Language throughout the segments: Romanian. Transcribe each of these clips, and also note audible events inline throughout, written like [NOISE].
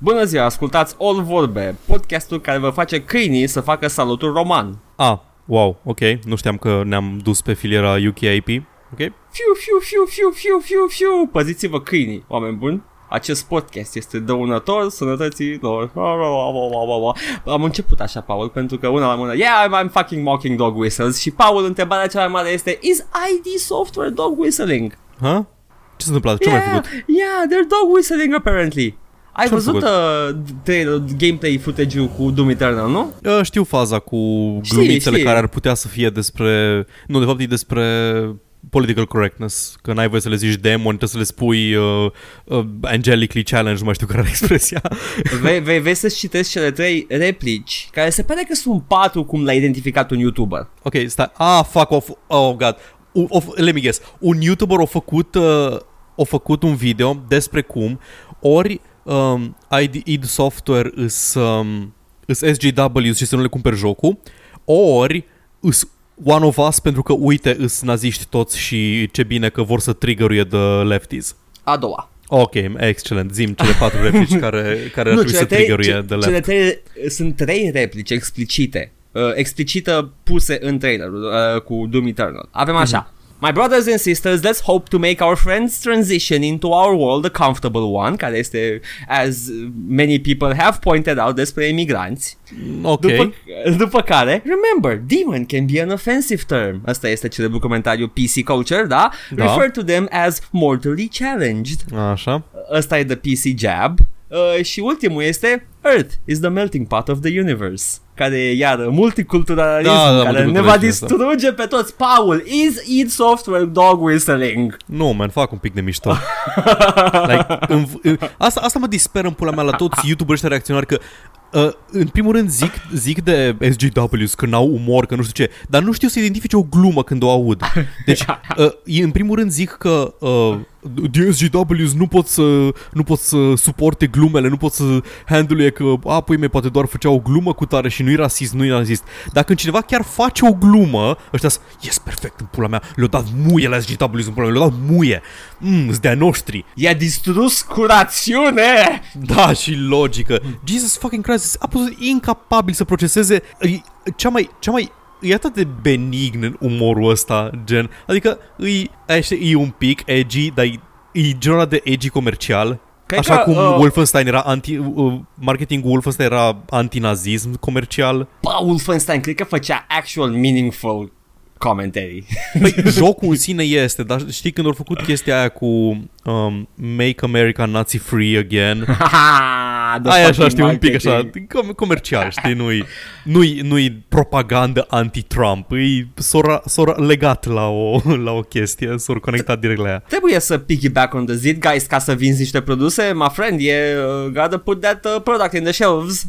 Bună ziua, ascultați All Vorbe, podcastul care vă face câinii să facă salutul roman. Ah, wow, ok. Nu știam că ne-am dus pe filiera UKIP. Ok? Fiu, fiu, fiu, fiu, fiu, fiu, fiu. Păziți-vă câinii, oameni buni. Acest podcast este dăunător sănătății lor. Am început așa, Paul, pentru că una la mână Yeah, I'm, I'm fucking mocking dog whistles Și Paul, întrebarea cea mai mare este Is ID software dog whistling? Ha? Ce s-a întâmplat? Ce yeah, mai făcut? Yeah, they're dog whistling apparently ai Ce-am văzut făcut? uh, trailer, gameplay footage-ul cu Doom Eternal, nu? Uh, știu faza cu Știi, glumițele știi. care ar putea să fie despre... Nu, de fapt e despre political correctness, că n-ai voie să le zici demon, trebuie să le spui uh, uh, angelically challenge, nu mai știu care era [LAUGHS] expresia. Vei, vei, vei să-ți citesc cele trei replici, care se pare că sunt patru cum l-a identificat un YouTuber. ok, stai. Ah, fuck off. Oh, God. U- of, let me guess. Un YouTuber a făcut, uh, a făcut un video despre cum ori um, ID, id Software îs, um, îs SJWs și să nu le cumperi jocul, ori îs One of Us pentru că, uite, îs naziști toți și ce bine că vor să triggeruie de lefties. A doua. Ok, excelent. Zim cele patru replici [LAUGHS] care, care ar trebui să triggeruie ce- de left. cele trei, sunt trei replici explicite, uh, explicită puse în trailer uh, cu Doom Eternal. Avem așa. My brothers and sisters, let's hope to make our friends transition into our world a comfortable one, care este, as many people have pointed out, despre emigranți. Ok. După, după care, remember, demon can be an offensive term. Asta este celebrul comentariu PC Culture, da? Da. Refer to them as mortally challenged. Așa. Ăsta e the PC Jab. Uh, și ultimul este Earth is the melting pot of the universe care e iar multiculturalism Da, da, care ne va multiculturalism, distruge pe toți. Paul, is id software dog whistling? Nu, man, fac un pic de mișto. [LAUGHS] like, în, în, asta, asta mă disperă în pula mea la toți [LAUGHS] youtuberii ăștia reacționari că Uh, în primul rând zic, zic de SJWs că n-au umor, că nu știu ce, dar nu știu să identifice o glumă când o aud. [LAUGHS] Deci, uh, e- în primul rând zic că uh, the SJWs nu pot să nu pot să suporte glumele, nu pot să handle că, a, păi mei, poate doar făcea o glumă cu tare și nu-i rasist, nu-i nazist. Dar când cineva chiar face o glumă, ăștia sunt, yes, perfect, în pula mea, le-au dat muie la SJWs în pula mea, le-au dat muie. Mm, de-a noștri. I-a distrus cu rațiune! Da, și logică. Jesus fucking Christ, este absolut incapabil să proceseze e cea mai, cea mai E atât de benign în umorul ăsta, gen. Adică îi, așa, e un pic edgy, dar e, e genul ăla de edgy comercial. Cred Așa că, cum uh, Wolfenstein era anti... Uh, marketingul Wolfenstein era antinazism comercial. Paul Wolfenstein cred că făcea actual meaningful commentary. [LAUGHS] Păi, jocul în sine este, dar știi când au făcut chestia aia cu um, Make America Nazi Free Again? [LAUGHS] The Aia așa, fucking știi, un pic așa, marketing. com- comercial, știi, nu-i, nu-i, nu-i propagandă anti-Trump, e s-o, s-o legat la o, [LAUGHS] la o chestie, s-o conectat direct la ea. Trebuie să piggyback on the zeitgeist ca să vinzi niște produse, my friend, e uh, gotta put that uh, product in the shelves.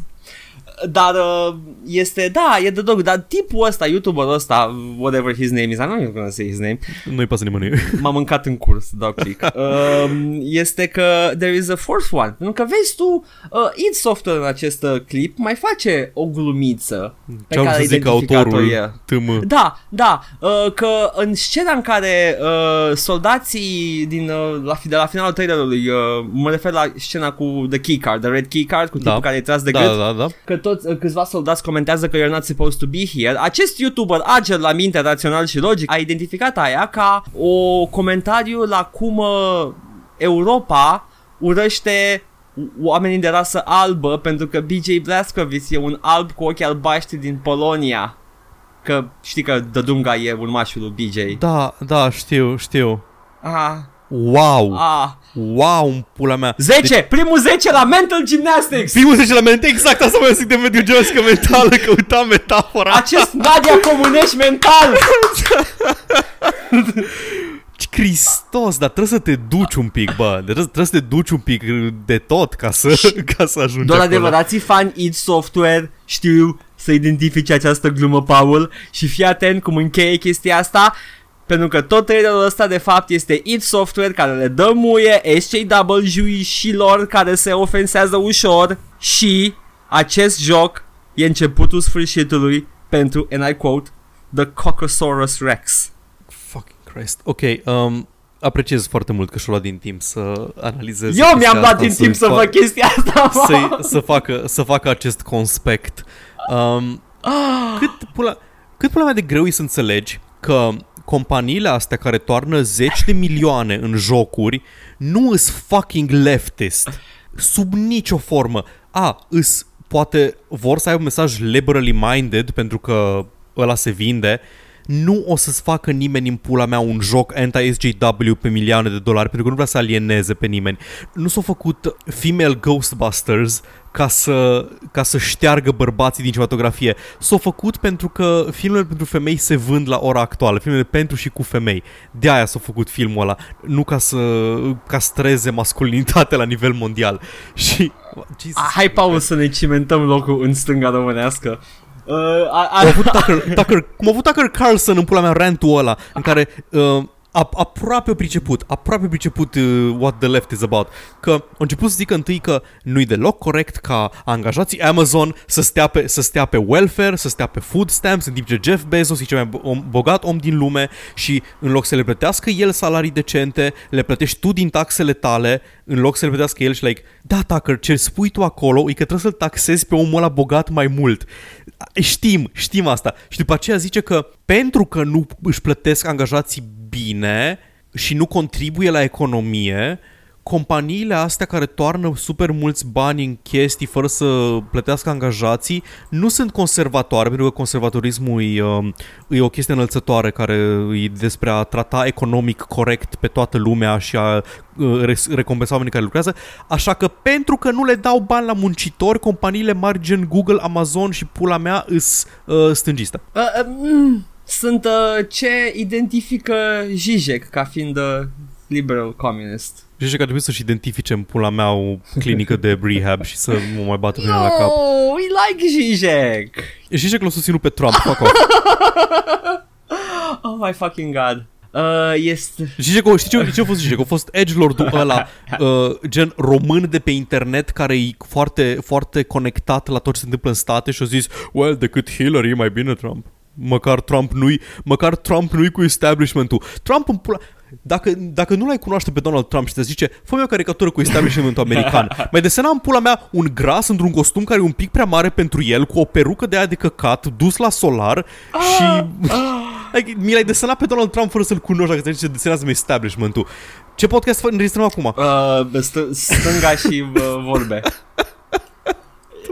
Dar uh, este, da, e de dog, dar tipul ăsta, youtuberul ăsta, whatever his name is, I don't even gonna say his name, Nu-i pasă nimănui. [LAUGHS] m-am mâncat în curs, dau click, uh, [LAUGHS] este că there is a fourth one, pentru că vezi tu, uh, id Software în acest uh, clip mai face o glumiță pe Ce-au care să a zic identificat-o autorul el. tâm. Da, da, uh, că în scena în care uh, soldații din, uh, la, fi- de la finalul trailerului, uh, mă refer la scena cu the keycard, the red keycard, cu tipul Da. care e tras de Da, gât, da, da. că toți uh, câțiva soldați comentează că you're not supposed to be here. Acest YouTuber ager la minte, rațional și logic a identificat aia ca o comentariu la cum uh, Europa urăște oamenii de rasă albă pentru că BJ Blazkowicz e un alb cu ochi albaștri din Polonia. Că știi că Dădunga e urmașul lui BJ. Da, da, știu, știu. Ah, Wow! ah. Wow, în pula mea. 10! Deci... Primul 10 la Mental Gymnastics! Primul 10 la mente, exact asta mai zic de mediul geoască mentală, căuta metafora. Acest Nadia Comunești mental! Cristos, dar trebuie să te duci un pic, bă. Trebuie, trebuie să te duci un pic de tot ca să, ca să ajungi Doar acolo. adevărații fani id Software știu să identifice această glumă, Paul, și fii atent cum încheie chestia asta, pentru că tot trailerul ăsta de fapt este id Software care le dă muie SJW și lor care se ofensează ușor și acest joc e începutul sfârșitului pentru, and I quote, The Cocosaurus Rex. Fucking Christ. Ok, um, apreciez foarte mult că și-a luat din timp să analizeze Eu mi-am chestia luat asta, din timp să fa- fac chestia asta. să, să, facă, să facă acest conspect. Um, cât, pula, cât pula mea de greu e să înțelegi că companiile astea care toarnă zeci de milioane în jocuri nu îs fucking leftist. Sub nicio formă. A, îs, poate vor să ai un mesaj liberally minded pentru că ăla se vinde, nu o să-ți facă nimeni în pula mea un joc anti-SJW pe milioane de dolari pentru că nu vrea să alieneze pe nimeni. Nu s-au făcut female Ghostbusters ca să, ca să șteargă bărbații din cinematografie. S-au făcut pentru că filmele pentru femei se vând la ora actuală, filmele pentru și cu femei. De aia s-a făcut filmul ăla, nu ca să castreze masculinitatea la nivel mondial. [LAUGHS] Și... Jesus Ah, Hai, Paul, să ne cimentăm locul în stânga românească. Uh, a, a, Am avut Tucker, Tucker, cum a avut Tucker Carlson în pula mea rantul ăla în care uh, a, aproape a priceput, aproape a priceput uh, what the left is about. Că a început să zică întâi că nu-i deloc corect ca angajații Amazon să stea pe, să stea pe welfare, să stea pe food stamps, în timp ce Jeff Bezos e cel mai bo- om, bogat om din lume și în loc să le plătească el salarii decente, le plătești tu din taxele tale, în loc să le plătească el și like, da, Tucker, ce spui tu acolo e că trebuie să-l taxezi pe omul ăla bogat mai mult. Știm, știm asta. Și după aceea zice că pentru că nu își plătesc angajații bine și nu contribuie la economie, companiile astea care toarnă super mulți bani în chestii fără să plătească angajații nu sunt conservatoare, pentru că conservatorismul e, um, e o chestie înălțătoare care e despre a trata economic corect pe toată lumea și a uh, res- recompensa oamenii care lucrează, așa că pentru că nu le dau bani la muncitori, companiile mari gen Google, Amazon și pula mea îs uh, stângiste. uh, uh, mm, sunt uh, ce identifică Zizek ca fiind uh, liberal communist. Și că ar trebui să-și identifice în pula mea o clinică de rehab și să nu mai bată pe mine la cap. Oh, we like Zizek. Și că l-a susținut pe Trump, fuck off. [LAUGHS] Oh my fucking god. Uh, este... Zizek, știi ce, ce a fost Zizek? A fost edgelordul [LAUGHS] ăla, uh, gen român de pe internet, care e foarte, foarte conectat la tot ce se întâmplă în state și a zis, well, decât Hillary e mai bine Trump. Măcar Trump nu-i, măcar Trump nu-i cu establishmentul. Trump în pula... Dacă, dacă nu l-ai cunoaște pe Donald Trump și te zice, fă o caricatură cu establishmentul american, [LAUGHS] mai desena în pula mea un gras într-un costum care e un pic prea mare pentru el, cu o perucă de aia de căcat, dus la solar și... Like, [LAUGHS] mi l-ai desenat pe Donald Trump fără să-l cunoști dacă te zice desenează-mi establishmentul. Ce podcast înregistrăm acum? Uh, st- stânga și uh, vorbe. [LAUGHS]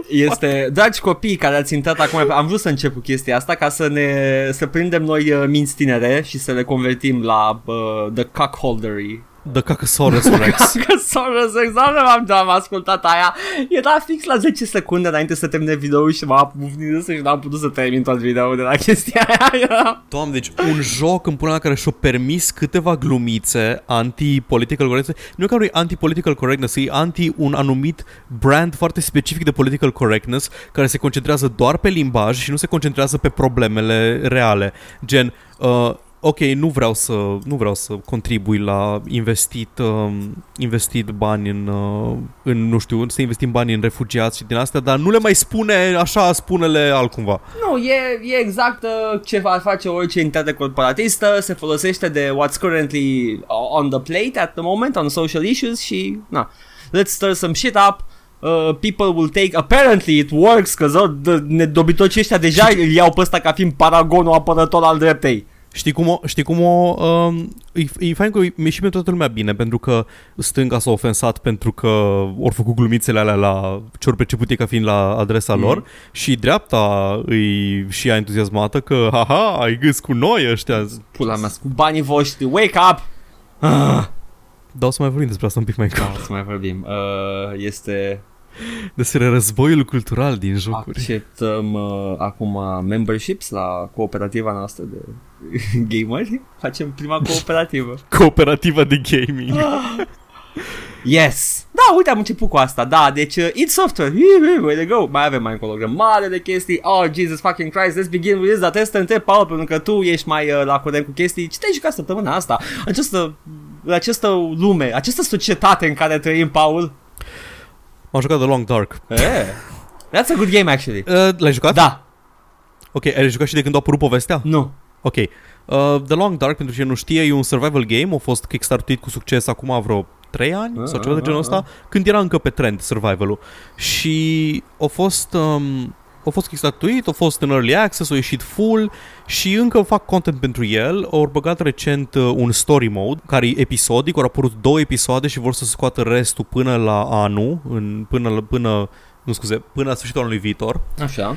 Este, dragi copii care ați intrat acum, am vrut să încep cu chestia asta ca să ne să prindem noi uh, minți tinere și să le convertim la uh, the cuckoldery. The Cacasaurus Rex. Că Soros exact am, am ascultat aia Era fix la 10 secunde înainte să termine video și m-a pufnit și n-am putut să termin tot video de la chestia aia [LAUGHS] Doamne, deci un joc în până la care și-a permis câteva glumițe anti-political correctness. Nu e că nu e anti-political correctness, e anti un anumit brand foarte specific de political correctness care se concentrează doar pe limbaj și nu se concentrează pe problemele reale. Gen, uh, ok, nu vreau să nu vreau să contribui la investit um, investit bani în, uh, în nu știu, să investim bani în refugiați și din astea, dar nu le mai spune așa, spune-le altcumva. Nu, e, e exact uh, ce va face orice entitate corporatistă Se folosește de what's currently on the plate at the moment On social issues și na. Let's stir some shit up. Uh, people will take apparently it works că dobitocii ăștia deja îl iau pe ăsta ca fiind paragonul apărător al dreptei Știi cum o, știi cum o um, e, e fain că mi și pentru toată lumea bine, pentru că stânga s-a ofensat pentru că ori făcut glumițele alea la ce ori perceput ei ca fiind la adresa mm. lor și dreapta îi și ea entuziasmată că haha, ai gâs cu noi ăștia. Pula mea, cu banii voștri, wake up! Ah. Da, o să mai vorbim despre asta un pic mai Da, încolo. să mai vorbim. Uh, este... Despre războiul cultural din jocuri. Acceptăm uh, acum memberships la cooperativa noastră de [LAUGHS] gameri. Facem prima cooperativă. [LAUGHS] Cooperativa de gaming. Yes! Da, uite, am început cu asta. Da, deci uh, id Software. Way to go. Mai avem mai încolo o grămadă de chestii. Oh, Jesus fucking Christ, let's begin with this. Dar trebuie să te întreb, Paul, pentru că tu ești mai uh, la curent cu chestii. Ce te-ai jucat săptămâna asta? Această, această lume, această societate în care trăim, Paul. M-am jucat The Long Dark. Eh, that's a good game, actually. Uh, l-ai jucat? Da, Ok, ai jucat și de când a apărut povestea? nu. Ok. Uh, The Long Dark, pentru cine nu știe, e un survival game, a fost kickstartuit cu succes acum vreo 3 ani sau ceva de genul ăsta, când era încă pe trend survival-ul. Și a fost... Um, a fost kickstartuit, a fost în early access, a ieșit full și încă fac content pentru el. Au băgat recent uh, un story mode care e episodic, au apărut două episoade și vor să scoată restul până la anul, în, până, până, nu scuze, până la sfârșitul anului viitor. Așa.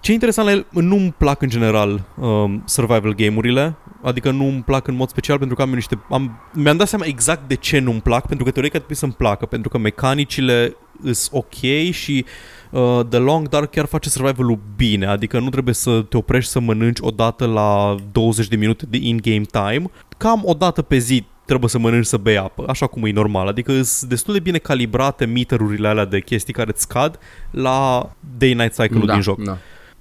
Ce e interesant la el, nu-mi plac în general um, survival game-urile, adică nu-mi plac în mod special pentru că am eu niște... Am, mi-am dat seama exact de ce nu-mi plac, pentru că teoretic ar trebui să-mi placă, pentru că mecanicile sunt ok și uh, The Long Dark chiar face survival-ul bine, adică nu trebuie să te oprești să mănânci odată la 20 de minute de in-game time, cam o dată pe zi trebuie să mănânci să bei apă, așa cum e normal. Adică sunt destul de bine calibrate meterurile alea de chestii care îți scad la day-night cycle-ul da, din joc. Da.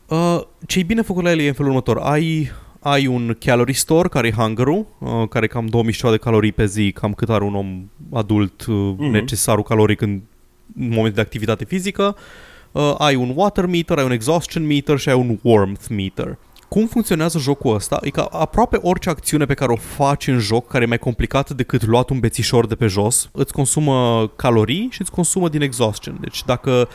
Uh, ce e bine făcut la el e în felul următor. Ai, ai un calorie store care e hunger uh, care e cam 2000 de calorii pe zi, cam cât are un om adult uh, Mhm. necesarul caloric în moment de activitate fizică. Uh, ai un water meter, ai un exhaustion meter și ai un warmth meter. Cum funcționează jocul ăsta? E că aproape orice acțiune pe care o faci în joc, care e mai complicată decât luat un bețișor de pe jos, îți consumă calorii și îți consumă din exhaustion. Deci dacă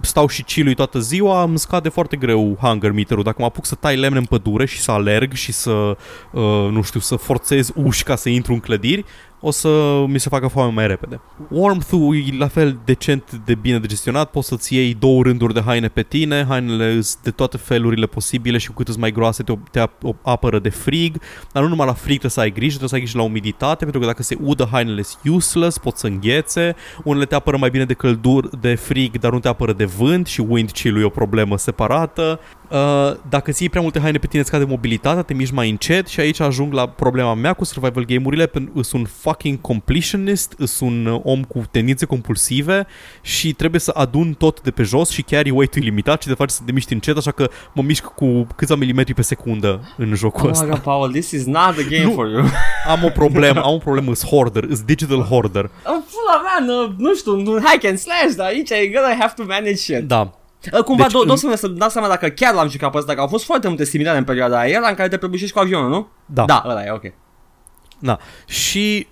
stau și chillui toată ziua, îmi scade foarte greu hunger meter-ul. Dacă mă apuc să tai lemne în pădure și să alerg și să, uh, nu știu, să forțez uși ca să intru în clădiri, o să mi se facă foame mai repede. Warmth-ul e la fel decent de bine de gestionat, poți să-ți iei două rânduri de haine pe tine, hainele sunt de toate felurile posibile și cu cât sunt mai groase te, te ap- apără de frig, dar nu numai la frig trebuie să ai grijă, trebuie să ai grijă la umiditate, pentru că dacă se udă hainele sunt useless, pot să înghețe, unele te apără mai bine de căldur, de frig, dar nu te apără de vânt și wind chill-ul e o problemă separată. Uh, dacă ți iei prea multe haine pe tine, îți scade mobilitatea, te miști mai încet și aici ajung la problema mea cu survival game-urile, pentru sunt un fucking completionist, sunt un uh, om cu tendințe compulsive și trebuie să adun tot de pe jos și chiar e weight limitat și te face să te miști încet, așa că mă mișc cu câțiva milimetri pe secundă în jocul Oh ăsta. my god, Paul, this is not the game Nu. for you. [LAUGHS] Am o problemă, am o problemă, sunt hoarder, sunt digital hoarder. Oh, pula mea, nu, nu știu, un hack and slash, dar aici e gonna have to manage shit. Da, Uh, Cumva, Deci, deci, în- do- să să dați seama dacă chiar l-am jucat pe ăsta, că au fost foarte multe similare în perioada aia, ăla în care te prăbușești cu avionul, nu? da. Da, ăla e, ok. Da. Și,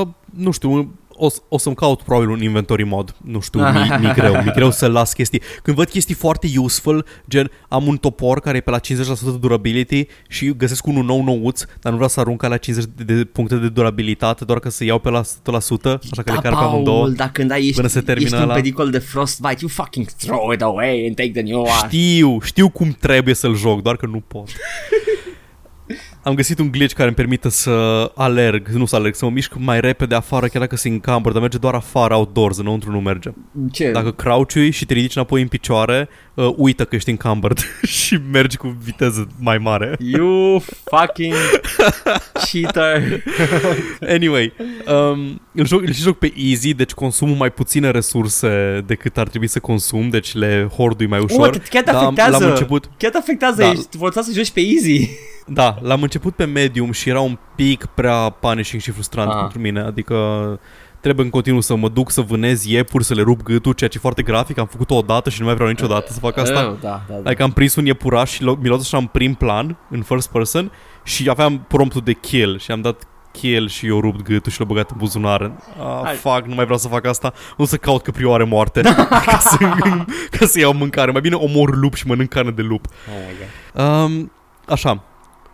uh, nu știu, o, s- o să-mi caut probabil un inventory mod. Nu știu, mi, mi [LAUGHS] greu, mi greu să las chestii. Când văd chestii foarte useful, gen am un topor care e pe la 50% de durability și găsesc unul nou nouț, dar nu vreau să arunc la 50 de, de puncte de durabilitate, doar ca să iau pe la 100%, așa că le car pe amândouă. Da, dar când ai ești, până se termină ești în ăla. pericol de frostbite, you fucking throw it away and take the new one. Știu, știu cum trebuie să-l joc, doar că nu pot. [LAUGHS] Am găsit un glitch care îmi permite să alerg, nu să alerg, să mă mișc mai repede afară, chiar dacă sunt încamber, dar merge doar afară, outdoors, înăuntru nu merge. Ce? Dacă crouch și te ridici înapoi în picioare, uh, uită că ești encumbered [LAUGHS] și mergi cu viteză mai mare. You fucking cheater. [LAUGHS] Anyway, um, îl, joc, îl și joc pe easy, deci consum mai puține resurse decât ar trebui să consum, deci le hordui mai ușor. What, chiar te Dar am- afectează. L-am început, Chiar te afectează, Da. ești forțat să joci pe easy. Da, l-am început pe medium și era un pic prea punishing și frustrant Ah. pentru mine, adică trebuie în continuu să mă duc să vânez iepuri, să le rup gâtul, ceea ce e foarte grafic, am făcut-o odată și nu mai vreau niciodată să fac asta. Oh, da, da, da. Like am prins un iepuraș și l- mi-l luat așa în prim plan, în first person și aveam promptul de kill și am dat kill și eu rupt gâtul și l-am băgat în buzunar. Ah, Hai. fuck, nu mai vreau să fac asta. Nu să caut căprioare moarte [LAUGHS] ca, să, ca să iau mâncare. Mai bine omor lup și mănânc carne de lup. Oh my god. Um, așa,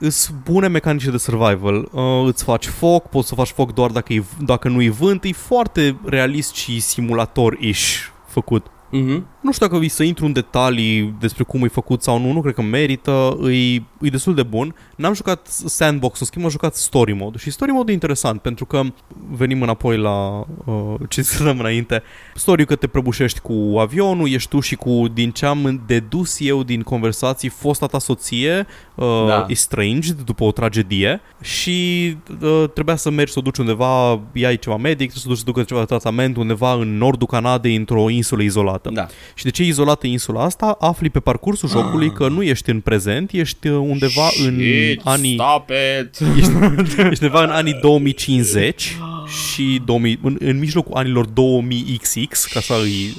Îs bune mecanici de survival. Uh, îți faci foc, poți să faci foc doar dacă, e, dacă nu e vânt. E foarte realist și simulator-ish făcut. Mhm. Nu știu dacă vi să intru în detalii despre cum e făcut sau nu, nu cred că merită, e, e destul de bun. N-am jucat sandbox, în schimb am jucat story mode și story mode e interesant pentru că venim înapoi la uh, ce [LAUGHS] spuneam înainte. Story că te prăbușești cu avionul, ești tu și cu, din ce am dedus eu din conversații, fosta ta soție uh, Da. estranged după o tragedie și uh, trebuia să mergi să o duci undeva, iai ceva medic, trebuie să o duci să ducă ceva tratament undeva în nordul Canadei, într-o insulă izolată. Da. Și de ce e izolată insula asta? Afli pe parcursul jocului că nu ești în prezent, ești uh, undeva în Shit, anii Stop it. [LAUGHS] ești, ești undeva în anii 2050 și 2000, în, în mijlocul anilor 2000XX, ca să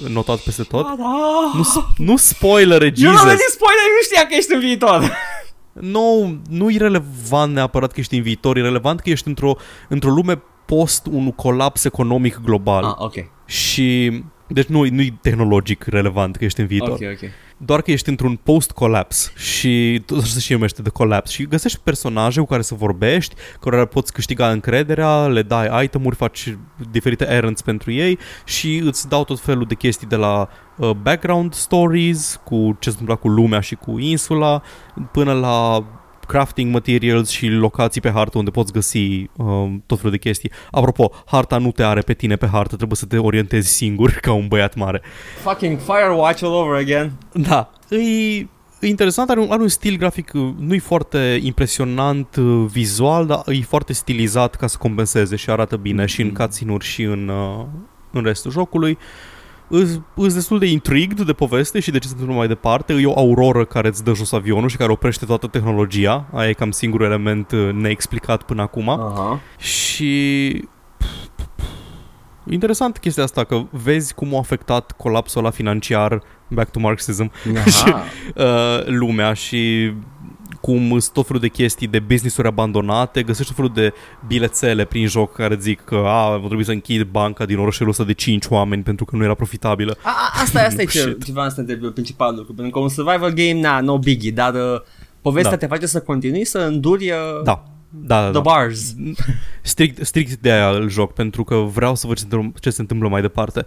e notat peste tot. Ah, da. Nu, s- nu spoiler, Eu nu am Jesus! zis spoiler, nu știa că ești în viitor. [LAUGHS] nu, nu e relevant neapărat că ești în viitor, e relevant că ești într-o, într-o lume post un colaps economic global. Ah, ok. Și deci nu, nu e tehnologic relevant că ești în viitor. Ok, ok. Doar că ești într-un post-collapse și tot așa se și numește de collapse și găsești personaje cu care să vorbești, cu care poți câștiga încrederea, le dai itemuri, faci diferite errands pentru ei și îți dau tot felul de chestii de la uh, background stories, cu ce se întâmplă cu lumea și cu insula, până la crafting materials și locații pe hartă unde poți găsi um, tot felul de chestii. Apropo, harta nu te are pe tine pe hartă, trebuie să te orientezi singur [LAUGHS] ca un băiat mare. Fucking Firewatch all over again. Da, e, e interesant, are un, are un stil grafic, uh, nu-i foarte impresionant uh, vizual, dar e foarte stilizat ca să compenseze și arată bine și în cutscene și în, uh, în restul jocului. Îs destul de intrigued de poveste și de ce se întâmplă mai departe. E o auroră care îți dă jos avionul și care oprește toată tehnologia. Aia e cam singurul element uh, neexplicat până acum. Aha. Și Interesant chestia asta, că vezi cum a afectat colapsul la financiar, back to Marxism, [LAUGHS] și, Aha. uh, lumea și cum sunt tot felul de chestii de business-uri abandonate, găsești tot felul de bilețele prin joc care zic că a, va trebui să închid banca din orășelul ăsta de 5 oameni pentru că nu era profitabilă. A, a, asta, e- asta e [LAUGHS] ce, Shit. ceva asta între principalul lucru, pentru că un survival game, na, no biggie, dar uh, povestea Da. te face să continui să înduri uh, Da, da, da. the da. bars. [LAUGHS] Strict, strict de aia îl joc pentru că vreau să văd ce se întâmplă, ce se întâmplă mai departe.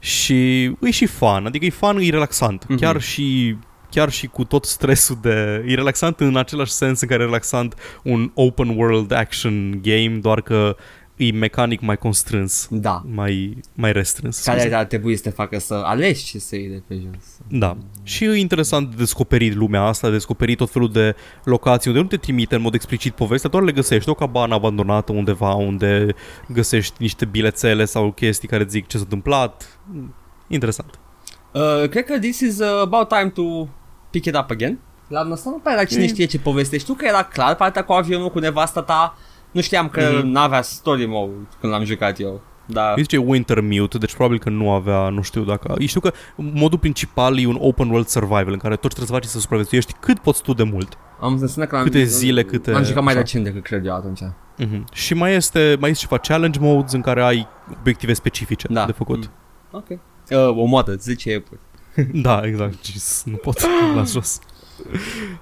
Și e și fun, adică e fun, e relaxant. Mhm. Chiar și chiar și cu tot stresul de... E relaxant în același sens în care e relaxant un open world action game, doar că e mecanic mai constrâns, Da. mai, mai restrâns. scuze. Care ar trebui să te facă să alegi ce să iei de pe jos. Da. Și e interesant de descoperit lumea asta, de descoperit tot felul de locații unde nu te trimite în mod explicit povestea, doar le găsești. O cabană abandonată undeva unde găsești niște bilețele sau chestii care zic ce s-a întâmplat. Interesant. Uh, cred că this is uh, about time to pick it up again. La ăsta nu prea era cine Mm. știe ce poveste. Știu că era clar partea cu avionul cu nevasta ta. Nu știam că Mhm. n-avea story mode când l-am jucat eu. Da. Îi zice Wintermute, deci probabil că nu avea, nu știu dacă... Eu știu că modul principal e un open world survival în care tot ce trebuie să faci e să supraviețuiești cât poți tu de mult. Am înțeles că l-am Câte zile, câte- Am jucat mai așa. recent decât cred eu atunci. Mm-hmm. Și mai este, mai este ceva challenge modes în care ai obiective specifice Da. de făcut. Mm. Ok. Uh, o moadă, 10 epuri. [LAUGHS] Da, exact. Jesus, nu pot. Las jos.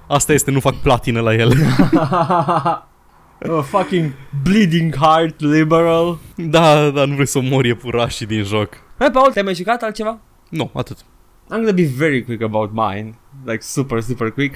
Asta este, nu fac platină la el. oh, [LAUGHS] fucking bleeding heart liberal. da, da, nu vrei să mori iepurașii din joc. Hai, Paul, te-ai mai jucat altceva? Nu, atât. I'm gonna be very quick about mine. Like super, super quick.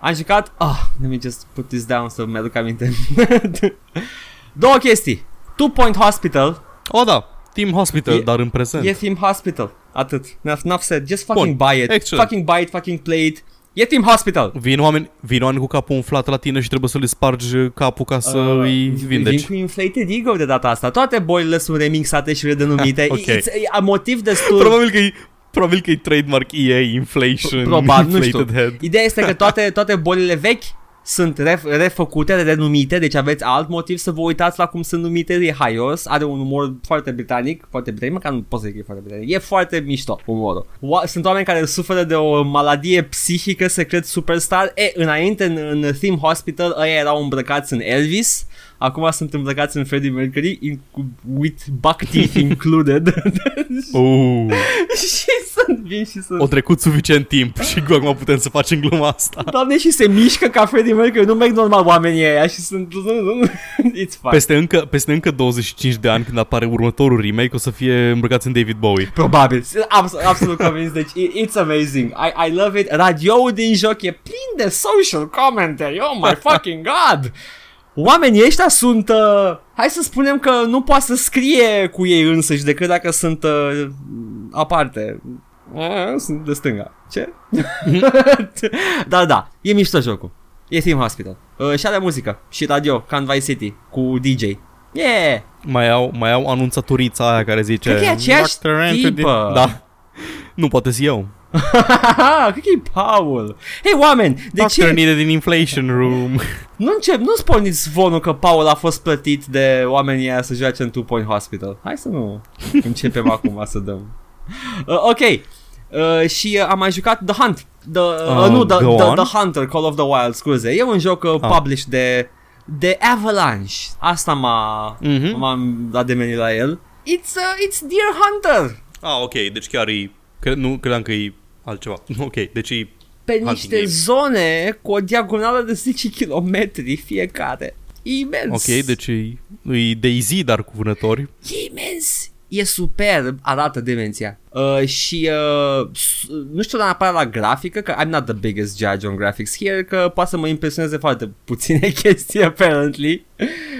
Am jucat... Ah, let me just put this down să mi-aduc aminte. [LAUGHS] Două chestii. Two Point Hospital. O, da, Team Hospital, E- dar în prezent. E Team Hospital. Atât. Enough, enough said. Just fucking buy it. Excellent. Fucking buy it, fucking play it. E Team Hospital. Vin oameni, vin oameni cu capul umflat la tine și trebuie să le spargi capul ca să Uh, îi Vin vindeci. cu inflated ego de data asta. Toate bolile sunt remixate și redenumite. Ok. It's a motiv destul... Probabil că e Probabil că e trademark EA, inflation, Probabil, nu știu. inflated head. Ideea este că toate, toate bolile vechi sunt ref, refăcute, renumite, deci aveți alt motiv să vă uitați la cum sunt numite, e haios, are un umor foarte britanic, foarte britanic, măcar nu pot să zic că e foarte britanic, e foarte mișto umorul. Oa- sunt oameni care suferă de o maladie psihică, secret superstar, e, înainte în, în Theme Hospital, ăia erau îmbrăcați în Elvis, acum sunt îmbrăcați în Freddie Mercury, in, with buck teeth included, [LAUGHS] Oh, [LAUGHS] și sunt, vin și sunt o trecut suficient timp și acum putem să facem gluma asta. Doamne, și se mișcă ca Freddie Mercury, nu merg normal oamenii ăia și sunt... [LAUGHS] It's fine. Peste încă, peste încă 25 de ani când apare următorul remake o să fie îmbrăcați în David Bowie. Probabil, sunt abs- absolut convins, deci i- it's amazing, I, I love it, radioul din joc e plin de social commentary, oh my fucking god! Oamenii ăștia sunt, uh, hai să spunem că nu poate să scrie cu ei însăși decât dacă sunt uh, aparte. Uh, sunt de stânga. Ce? [LAUGHS] da, da, e mișto jocul. E Theme Hospital. Uh, și are muzică și radio, ca în Vice City, cu DJ. Yeah! Mai au, mai au anunțatorița aia care zice Cred că e aceeași "Dr. Anthony." tipă. Da. Nu, poate zi eu. [LAUGHS] Cred că e Paul. Hei, oameni, de Doctor ce needed in inflation room. nu încep, nu spuneți zvonul că Paul a fost plătit de oamenii aia să joace în Two Point Hospital. Hai să nu începem [LAUGHS] acum să dăm. Uh, ok. Uh, și uh, am mai jucat The Hunt. The, uh, Uh, nu, the, go the, on. the Hunter, Call of the Wild, scuze. E un joc uh, Ah. published de, de Avalanche. Asta m-a, Mhm. m-am dat de meni la el. It's, uh, it's Deer Hunter. Ah, ok, deci chiar e... Cre- nu, credeam că e altceva. [LAUGHS] Ok, deci e... Pe Hunting niște game. zone cu o diagonală de 10 km fiecare. E imens. Ok, deci e, e Daisy, dar cu vânători. E imens. E superb, arată demenția. Uh, și uh, s- nu știu dar neapărat la grafică, că I'm not the biggest judge on graphics here, că poate să mă impresioneze foarte puține [LAUGHS] chestii, apparently.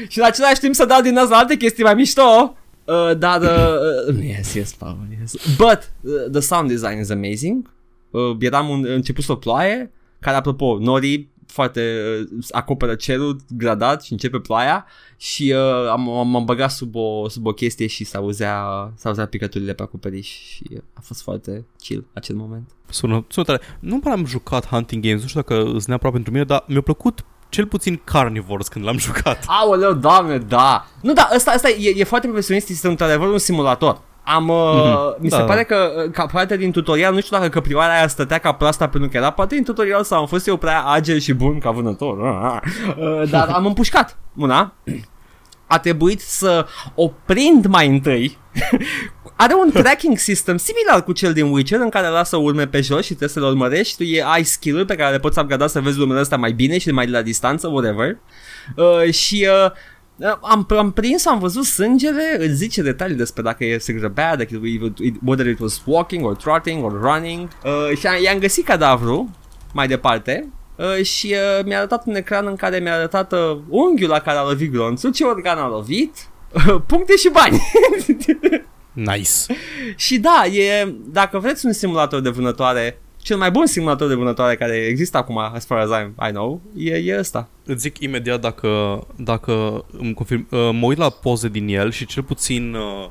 și în același timp să dau din nas la alte chestii mai mișto. Uh, dar, uh, uh, yes, yes, Paul, yes. But, uh, the sound design is amazing. Uh, eram un, început să ploaie, care, apropo, norii foarte uh, acoperă cerul gradat și începe ploaia și uh, am, am, m-am băgat sub o, sub o chestie și s-auzea, s-auzea picăturile pe acoperiș și uh, a fost foarte chill acel moment. Sună, sună tare. Nu prea am jucat hunting games, nu știu dacă sunt neapărat pentru mine, dar mi-a plăcut cel puțin Carnivores când l-am [LAUGHS] jucat. Aoleu, doamne, da! Nu, da, ăsta, ăsta e, e foarte profesionist, este într-adevăr un simulator. Am, uh, Mhm. mi se Da, pare că uh, ca parte din tutorial, nu știu dacă căprioara aia stătea ca proasta pentru că era parte din tutorial sau am fost eu prea agil și bun ca vânător. Uh, dar am împușcat una. A trebuit să o prind mai întâi. [LAUGHS] Are un tracking system similar cu cel din Witcher în care lasă urme pe jos și trebuie să le urmărești. Tu e, ai skill-uri pe care le poți upgrada să vezi urmele astea mai bine și mai de la distanță, whatever. Uh, și uh, am, am prins, am văzut sângele, îți zice detalii despre dacă e se grăbea, dacă it, it, whether it was walking or trotting or running uh, și am, i-am găsit cadavru mai departe uh, și uh, mi-a arătat un ecran în care mi-a arătat uh, unghiul la care a lovit glonțul, ce organ a lovit, uh, puncte și bani. [LAUGHS] Nice. și da, e, dacă vreți un simulator de vânătoare, cel mai bun simulator de vânătoare care există acum, as far as I, I know, e, e ăsta. Îți zic imediat dacă, dacă îmi confirm. Uh, mă uit la poze din el și cel puțin uh,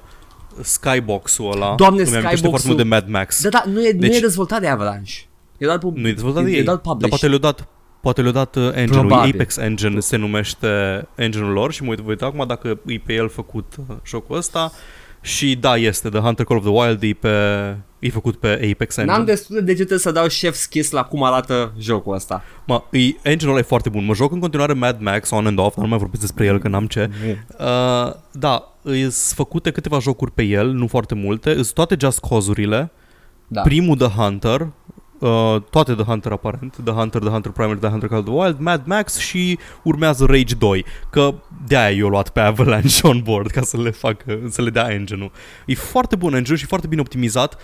skybox-ul ăla Doamne, îmi amintește skybox-ul- foarte mult de Mad Max. Da, da, nu e, deci, nu Deci- e dezvoltat de Avalanche. E doar, pub- Nu e dezvoltat de e, ei, e doar dar published. poate le-au dat Poate le-au dat uh, engine-ul, Probabil. Apex Engine se numește engine-ul lor și mă uit, voi uita acum dacă e pe el făcut uh, jocul ăsta și da, este The Hunter Call of the Wild, e, pe, e făcut pe Apex Engine. N-am destul de degete să dau chef's kiss la cum arată jocul ăsta. Mă, e, engine-ul ăla e foarte bun. Mă joc în continuare Mad Max on and off, dar nu mai vorbesc despre el că n-am ce. Uh, da, sunt făcute câteva jocuri pe el, nu foarte multe. Sunt toate Just Cause-urile. Da. Primul The Hunter, uh, toate The Hunter aparent, The Hunter, The Hunter Primary, The Hunter Call of the Wild, Mad Max și urmează Rage 2, că de-aia eu luat pe Avalanche on board ca să le facă, să le dea engine-ul. E foarte bun engine și foarte bine optimizat,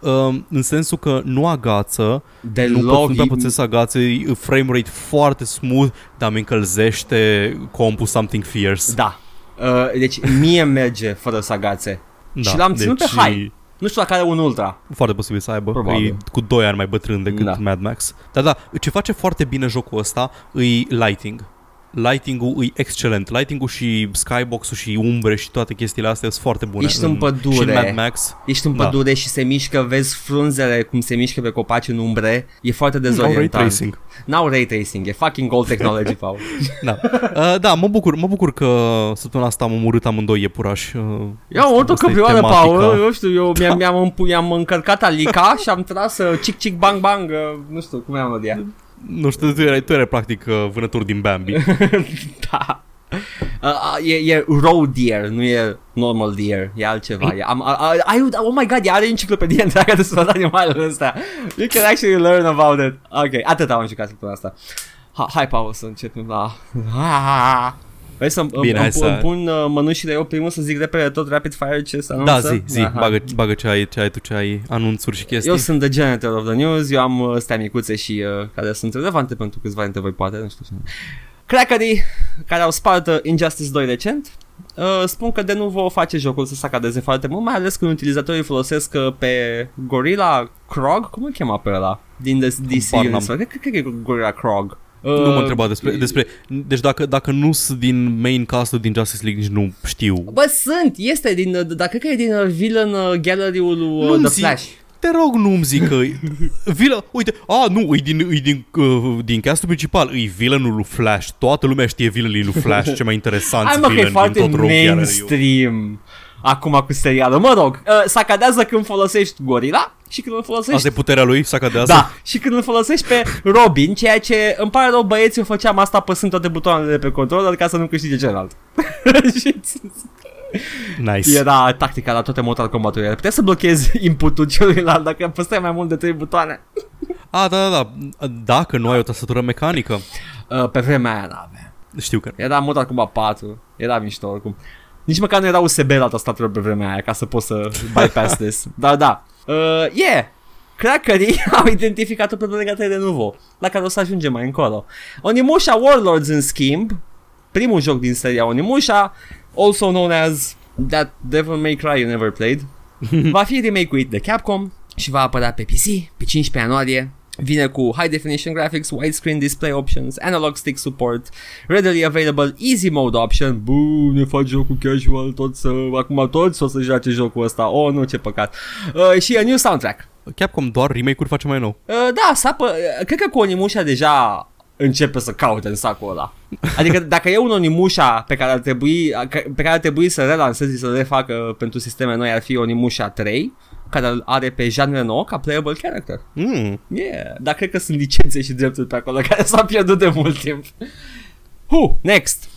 uh, în sensul că nu agață, nu, Deloc. pot, nu prea e- puteți să agațe, e frame rate foarte smooth, dar mi încălzește compul something fierce. Da. Uh, deci mie merge fără să agațe. Da, și l-am ținut pe high. E Nu știu dacă are un ultra. Foarte posibil să aibă. Probabil. E cu 2 ani mai bătrân decât Da. Mad Max. Dar da, ce face foarte bine jocul ăsta e lighting. Lighting-ul e excelent. Lighting-ul și skybox-ul și umbre și toate chestiile astea sunt foarte bune. Ești în pădure. Și în Mad Max. Ești în Da. pădure și se mișcă, vezi frunzele cum se mișcă pe copaci în umbre. E foarte Au ray dezorientant. tracing. N-au ray tracing, e fucking old technology, Paul. [LAUGHS] Da. Uh, da, mă bucur, mă bucur că săptămâna asta am omorât amândoi iepurași. Uh, Ia o altă asta e căprioară, tematica. Paul, eu știu, eu mi-am, Da. mi-am, împu- i-am încărcat alica și am tras uh, cic cic bang bang, uh, nu știu cum e melodia. Nu știu, tu erai, tu erai practic uh, vânător din Bambi. [LAUGHS] da. Uh, uh, e, e road deer, nu e normal deer, e altceva. E, am, uh, uh, ai, oh my god, are enciclopedie [LAUGHS] întreagă despre toate animalele astea. You can actually learn about it. Ok, atât am jucat săptămâna asta. Ha, hai, Paul, să începem la... Vrei să Bine, Bine, hai îmi, să- îmi pun uh, mănușile eu primul să zic repede tot rapid fire ce să da, anunță? zi, zi, Aha. bagă, bagă ce ai, ce ai tu, ce ai anunțuri și chestii. Eu sunt the janitor of the news, eu am uh, astea micuțe și uh, care sunt relevante pentru câțiva dintre voi poate, nu știu. Crackerii care au spart uh, Injustice 2 recent uh, spun că de nu vor face jocul să sacadeze foarte mult, mai ales când utilizatorii folosesc uh, pe Gorilla Krog, cum îl chema pe ăla? Din DC Habar n-am. Universe. Cred, cred, cred că e Gorilla Krog. Nu mă Uh, întreba despre, despre... Deci dacă, dacă nu sunt din main cast din Justice League, nici nu știu. Bă, sunt, este din, uh, dar cred că e din uh, villain uh, gallery-ul lui uh, Nu-mi The zi- Flash. Te rog, nu-mi zic că... [LAUGHS] Vila, uite, a, nu, e din, e din, uh, din castul principal, e villainul lui Flash. Toată lumea știe villainul lui Flash, ce mai interesant Hai mă că e villain din foarte tot rogue gallery-ul. mainstream acum cu serialul. Mă rog, uh, sacadează când folosești gorila și când îl Asta folosești e puterea lui, să cadează. da, și când îl folosești pe Robin, ceea ce îmi pare rău băieți, eu făceam asta apăsând toate butoanele de pe controller ca să nu câștige celălalt. [LAUGHS] și Nice. era tactica la toate Mortal Kombat-urile. Puteai să blochezi inputul celuilalt dacă apăsai mai mult de 3 butoane. A, da, da, da. Dacă nu ai o tastatură mecanică, Uh, pe vremea aia n-avea. știu că Era Mortal Kombat 4, era mișto oricum. Nici măcar nu era USB la tastatură pe vremea aia ca să poți să bypass this. Dar da. Uh, yeah. Crackerii [LAUGHS] au identificat o problemă legată de Nuvo, la care o să ajungem mai încolo. Onimusha Warlords, în schimb, primul joc din seria Onimusha, also known as That Devil May Cry You Never Played, [LAUGHS] va fi remake-uit de Capcom și va apărea pe PC pe 15 ianuarie. Vine cu high definition graphics, widescreen display options, analog stick support, readily available easy mode option. Buu, ne faci jocul casual, tot să, acum toți o să joace jocul ăsta. Oh, nu, ce păcat. Uh, și a new soundtrack. Capcom doar remake-uri face mai nou. Uh, da, sapă, uh, cred că cu Onimusha deja începe să caute în sacul ăla. Adică [LAUGHS] dacă e un Onimusha pe care ar trebui, pe care ar trebui să relanseze și să le refacă pentru sisteme noi ar fi Onimusha 3, care îl are pe genre nou ca playable character. Mm. Yeah, dar cred că sunt licențe și drepturi pe acolo [LAUGHS] care s-au pierdut de mult timp. Hu, next.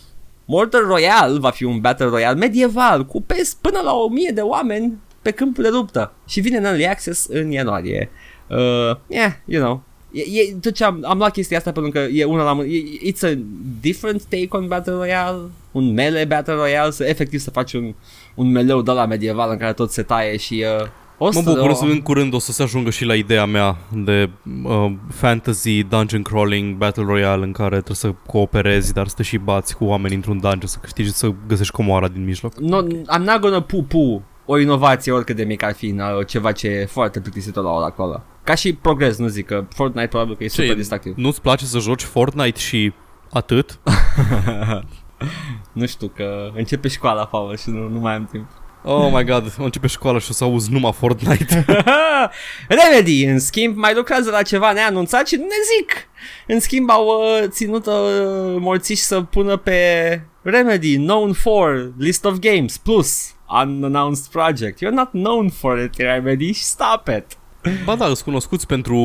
Mortal Royale va fi un Battle Royale medieval cu pes până la 1000 de oameni pe câmpul de luptă și vine în Early Access în ianuarie. Uh, yeah, you know. E, e, tot ce am, am luat chestia asta pentru că e una la mână. E, it's a different take on Battle Royale, un melee Battle Royale, să efectiv să faci un, un meleu de la medieval în care tot se taie și uh, o Mă să, bucur o, să în curând o să se ajungă și la ideea mea de uh, fantasy, dungeon crawling, battle royale în care trebuie să cooperezi, dar să te și bați cu oameni într-un dungeon, să câștigi, să găsești comoara din mijloc. no, I'm not gonna pu-pu o inovație oricât de mică ar fi, na, ceva ce e foarte plictisitor la ora acolo. Ca și progres, nu zic că Fortnite probabil că e super Ce, distractiv. Nu-ți place să joci Fortnite și atât? [LAUGHS] nu știu că începe școala, Paul, și nu, nu mai am timp. Oh my god, o începe școala și o să auzi numai Fortnite. [LAUGHS] Remedy, în schimb, mai lucrează la ceva neanunțat și nu ne zic. În schimb, au uh, ținut uh, morțiși să pună pe Remedy, known for list of games, plus unannounced project. You're not known for it, Remedy, stop it. ba da, sunt cunoscuți pentru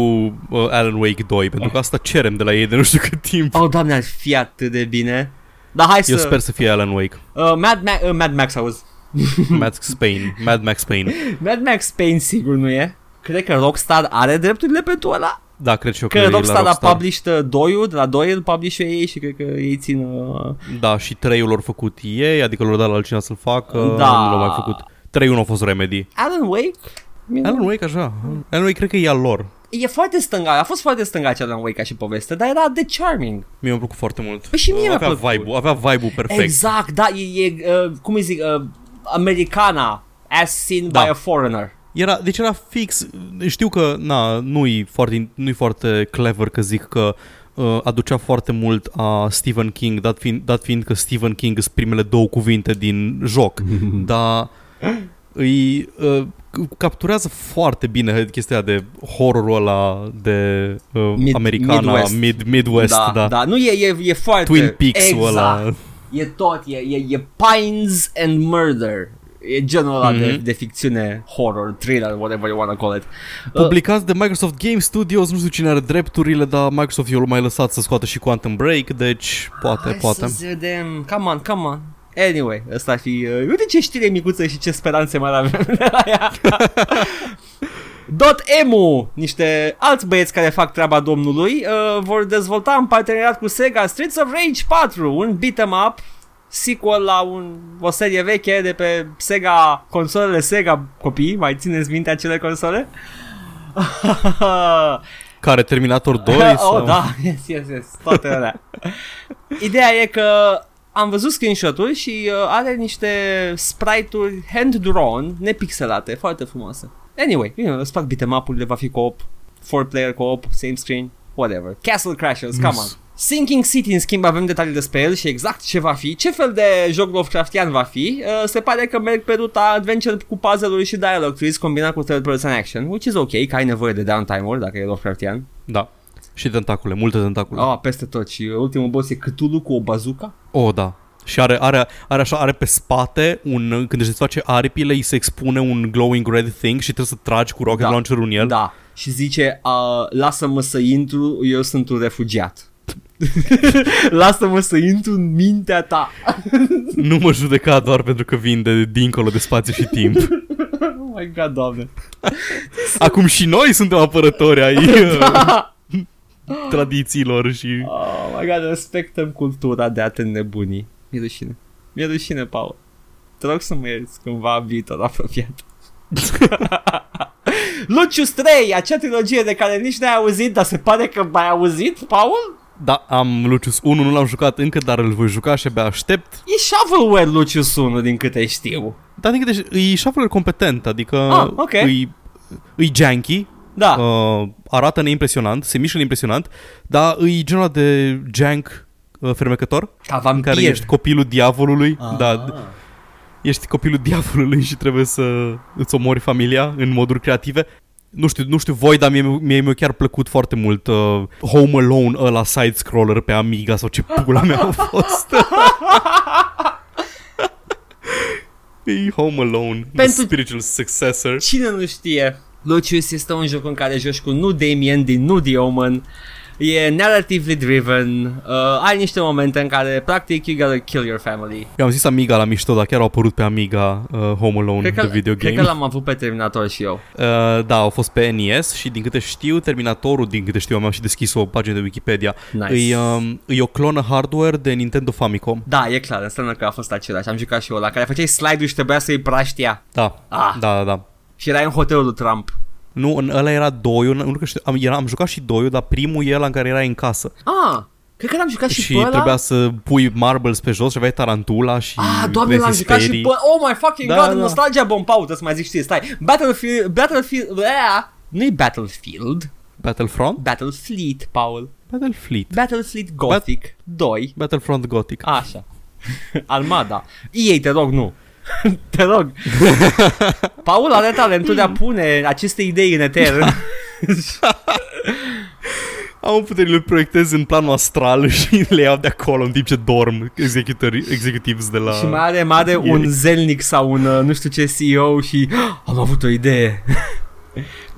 uh, Alan Wake 2, pentru că asta cerem de la ei de nu știu cât timp. Oh, doamne, ar fi atât de bine. Dar hai Eu să... sper să fie Alan Wake. Uh, Mad, Ma- uh, Mad Max, auzi. [LAUGHS] Max Spain, Mad Max Spain. Mad Max Pain sigur nu e. Cred că Rockstar are drepturile pentru ăla. Da, cred și eu că, Că e la Rockstar, Rockstar. a published uh, doiul, de la doi îl publish ei și cred că ei țin... Uh, Da, și treiul lor făcut ei, adică lor dat la altcineva să-l facă, Da. nu l-au mai făcut. Treiul nu a fost Remedy. Alan Wake? Alan Wake așa, Alan Wake cred că e al lor. E foarte stânga, a fost foarte stângaci Alan Wake ca și poveste, dar era de charming. Mie mi-a plăcut foarte mult. Păi și mie mi-a avea plăcut. vibe-ul, avea vibe-ul perfect. Exact, da, e, e uh, cum îi zic, uh, americana as seen Da. by a foreigner. Era, deci era fix, știu că na, nu-i foarte, nu-i foarte clever că zic că uh, aducea foarte mult a Stephen King, dat fiind, dat fiind că Stephen King sunt primele două cuvinte din joc, [LAUGHS] dar îi uh, capturează foarte bine chestia aia de horrorul ăla de uh, Mid- americana, Midwest. mid, Midwest, da, da. da, nu e, e, e foarte... Twin Peaks-ul exact. ăla. E tot, e, e, e Pines and Murder. E genul ăla de, Mhm. de ficțiune, horror, thriller, whatever you wanna call it. Uh, Publicați de Microsoft Game Studios, nu știu cine are drepturile, dar Microsoft i-a mai lăsat să scoată și Quantum Break, deci poate, Hai poate. să vedem. Come on, come on. Anyway, ăsta ar fi... Uh, uite ce știre micuță și ce speranțe mai avem de la ea. [LAUGHS] Dot Emu, niște alți băieți care fac treaba domnului, uh, vor dezvolta în parteneriat cu Sega Streets of Rage 4, un beat'em up, sequel la un, o serie veche de pe Sega, consolele Sega, copii, mai țineți minte acele console? [LAUGHS] Care Terminator 2 [LAUGHS] oh, sau... da, yes, yes, yes, toate alea. Ideea e că am văzut screenshot-uri și uh, are niște sprite-uri hand-drawn, nepixelate, foarte frumoase. Anyway, you know, îți plac beat'em up-urile, va fi co-op, 4-player co-op, same screen, whatever. Castle Crashers, come on. Sinking City, în schimb, avem detalii despre el și exact ce va fi, ce fel de joc Lovecraftian va fi. Uh, se pare că merg pe ruta adventure cu puzzle-uri și dialogue trees combinat cu third person action, which is ok, că ai nevoie de downtime-uri dacă e Lovecraftian. Da. Și tentacule, multe tentacule. Ah, peste tot și ultimul boss e Cthulhu cu o bazooka. Oh, da. Și are, are, are așa, are pe spate un, când își face aripile, îi se expune un glowing red thing și trebuie să tragi cu rocket Da. launcher în el. Da. Și zice, uh, lasă-mă să intru, eu sunt un refugiat. [LAUGHS] lasă-mă să intru în mintea ta. [LAUGHS] Nu mă judeca doar pentru că vin de dincolo de spațiu și timp. [LAUGHS] Oh my god, doamne. Acum și noi suntem apărători ai tradițiilor și... Oh my god, respectăm cultura de a te nebuni. Mi-e rușine. Mi-e rușine, Paul. Te rog să mă ierți cândva în viitor apropiat. [LAUGHS] Lucius 3, acea trilogie de care nici n-ai auzit, dar se pare că mai auzit, Paul? Da, am Lucius 1, nu l-am jucat încă, dar îl voi juca și abia aștept. E shovelware Lucius 1, din câte știu. Dar din câte știu, e shuffler competent, adică Ah, ok. e, e janky, Da. uh, arată neimpresionant, se mișcă neimpresionant, dar e genul ăla de jank uh, fermecător, Ca în vampir. care ești copilul diavolului, Ah. da, ești copilul [LAUGHS] diavolului și trebuie să îți omori familia în moduri creative. Nu știu, nu știu voi, dar mie, mie mi-a chiar plăcut foarte mult uh, Home Alone ăla side-scroller pe Amiga sau ce pula mea a fost. [LAUGHS] e Home Alone, the Pentru- spiritual successor. Cine nu știe, Lucius este un joc în care joci cu nu Damien din nu The Omen. E narratively driven, uh, ai niște momente în care practic you gotta kill your family. Eu am zis Amiga la mișto, dar chiar au apărut pe Amiga uh, Home Alone, Cred că, the video cred game. că l-am avut pe Terminator și eu. Uh, da, au fost pe NES și din câte știu, Terminatorul, din câte știu, am și deschis o pagină de Wikipedia, Nice. e, um, e o clonă hardware de Nintendo Famicom. Da, e clar, înseamnă că a fost același. Am jucat și eu la care făceai slide-ul și trebuia să iei praștia. Da, Ah. da, da, da. Și era în hotelul lui Trump. Nu, în ăla era doiul, nu că știu, am, era, am jucat și doiul, dar primul e ăla în care era în casă. Ah, cred că l-am jucat și, Și, pe ăla. trebuia să pui marbles pe jos și aveai tarantula și Ah, doamne, l-am jucat și Speedy. pe... Oh my fucking Da, god, da. nostalgia bomb, Paul, trebuie să mai zic știi, stai. Battlefield, Battlefield, aia, nu-i Battlefield, Battlefront? Battlefleet, Paul. Battlefleet. Battlefield Gothic 2. Battlefront Gothic. Așa. Armada. Ei, te rog, nu. [LAUGHS] te rog. [LAUGHS] Paul are talentul de a pune aceste idei în eter. [LAUGHS] Am puterile le proiectez în planul astral și le iau de acolo în timp ce dorm executori, executives de la... și mai are, mai are un zelnic sau un uh, nu știu ce CEO și "Ah, [GASPS] am avut o idee.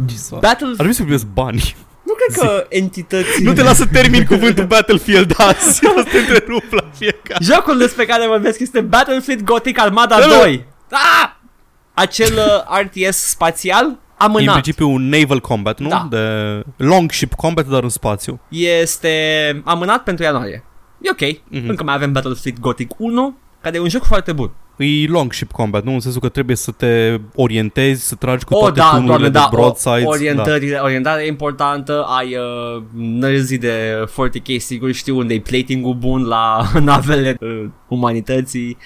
Jesus. Ar Battle... trebui să primesc bani. Nu cred că entitățile... Nu te las să termin cuvântul Battlefield azi. O [LAUGHS] să te întrerup la fiecare. Jocul despre care vorbesc este Battlefield Gothic Armada Da, da. 2. Ah! Acel uh, RTS spațial E în amânat. principiu un naval combat, nu? Da. De longship combat, dar în spațiu. Este amânat pentru ianuarie. E ok. Mhm. Încă mai avem Battlefield Gothic 1, care e un joc foarte bun. E longship combat, nu? În sensul că trebuie să te orientezi, să tragi cu O, toate da, tunurile doamne, de da, o, broadsides. orientările, orientarea e importantă, ai uh, nărzii de 40k, sigur știu unde e plating-ul bun la [LAUGHS] navele uh, umanității.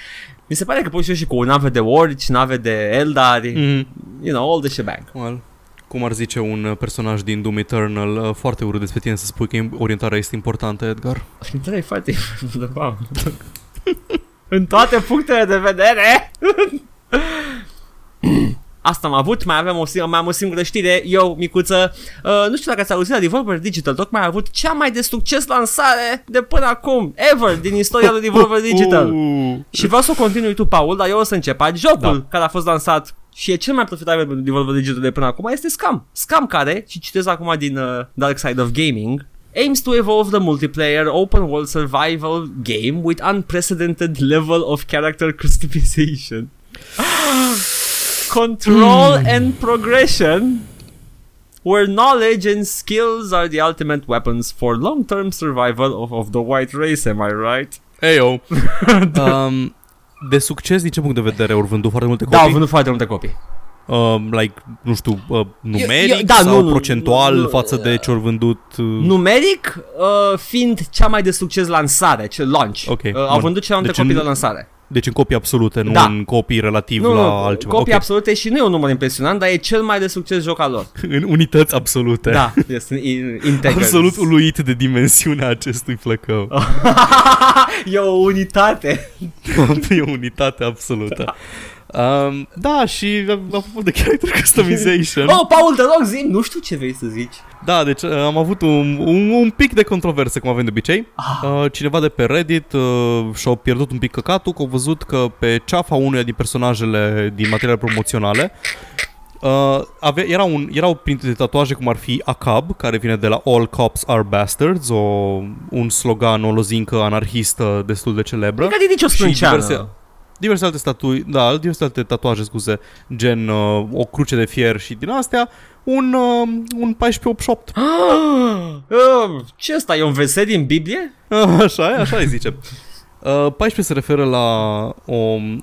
Mi se pare că poți și cu nave de orci, nave de eldari, Da. Mm. you know, all the shebang. Well, cum ar zice un uh, personaj din Doom Eternal, uh, foarte urât despre tine să spui că orientarea este importantă, Edgar. Orientarea e foarte [LAUGHS] importantă. În toate punctele de vedere. [CLEARS THROAT] Asta am avut, mai avem o singură, mai am o singură știre, eu, micuță, uh, nu știu dacă ați auzit la Devolver Digital, tocmai a avut cea mai de succes lansare de până acum, ever, din istoria lui Devolver [LAUGHS] Digital. Uh, Și vreau să o continui tu, Paul, dar eu o să încep. Adică Jocul Da. care a fost lansat și e cel mai profitabil pentru Devolver Digital de până acum este Scam. Scam care, și citesc acum din uh, Dark Side of Gaming, aims to evolve the multiplayer open world survival game with unprecedented level of character customization. [GASPS] Control and progression where knowledge and skills are the ultimate weapons for long-term survival of, of the white race, am I right? Eyo. [LAUGHS] um, de succes, din ce punct de vedere, au vândut foarte multe Da, au copii? vândut foarte multe copii. Um, like, nu știu, uh, numeric eu- da, sau nu, nu, procentual nu, nu, față de ce au vândut? Uh, Numeric, uh, fiind cea mai de succes lansare, ce launch. Ok, uh, au bun. vândut cea mai multe Deci copii în- de lansare. Deci în copii absolute, nu Da. în copii relativ Nu, la nu, altceva. copii Ok. absolute și nu e un număr impresionant, dar e cel mai de succes joc al lor. [LAUGHS] În unități absolute. Da, este in- integrals. Absolut uluit de dimensiunea acestui flăcău. [LAUGHS] e o unitate. e o unitate absolută. Um, da, și am făcut de character customization. [LAUGHS] Oh, Paul, te rog, zi, nu știu ce vrei să zici. Da, deci uh, am avut un, un, un pic de controversă, cum avem de obicei. Ah. Uh, cineva de pe Reddit uh, și-a pierdut un pic căcatul, că a văzut că pe ceafa unuia din personajele din materiale promoționale Uh, avea, era un, erau printre tatuaje cum ar fi ACAB, care vine de la All Cops Are Bastards, o, un slogan, o lozincă anarhistă destul de celebră. Adică de nici o Și sprânceană. diverse- diverse alte statui, da, diverse alte tatuaje, scuze, gen uh, o cruce de fier și din astea, un, uh, un 1488. Uh, [GASPS] ce ăsta, e un verset din Biblie? [LAUGHS] Așa e, așa îi zice. [LAUGHS] Uh, 14 se referă la o,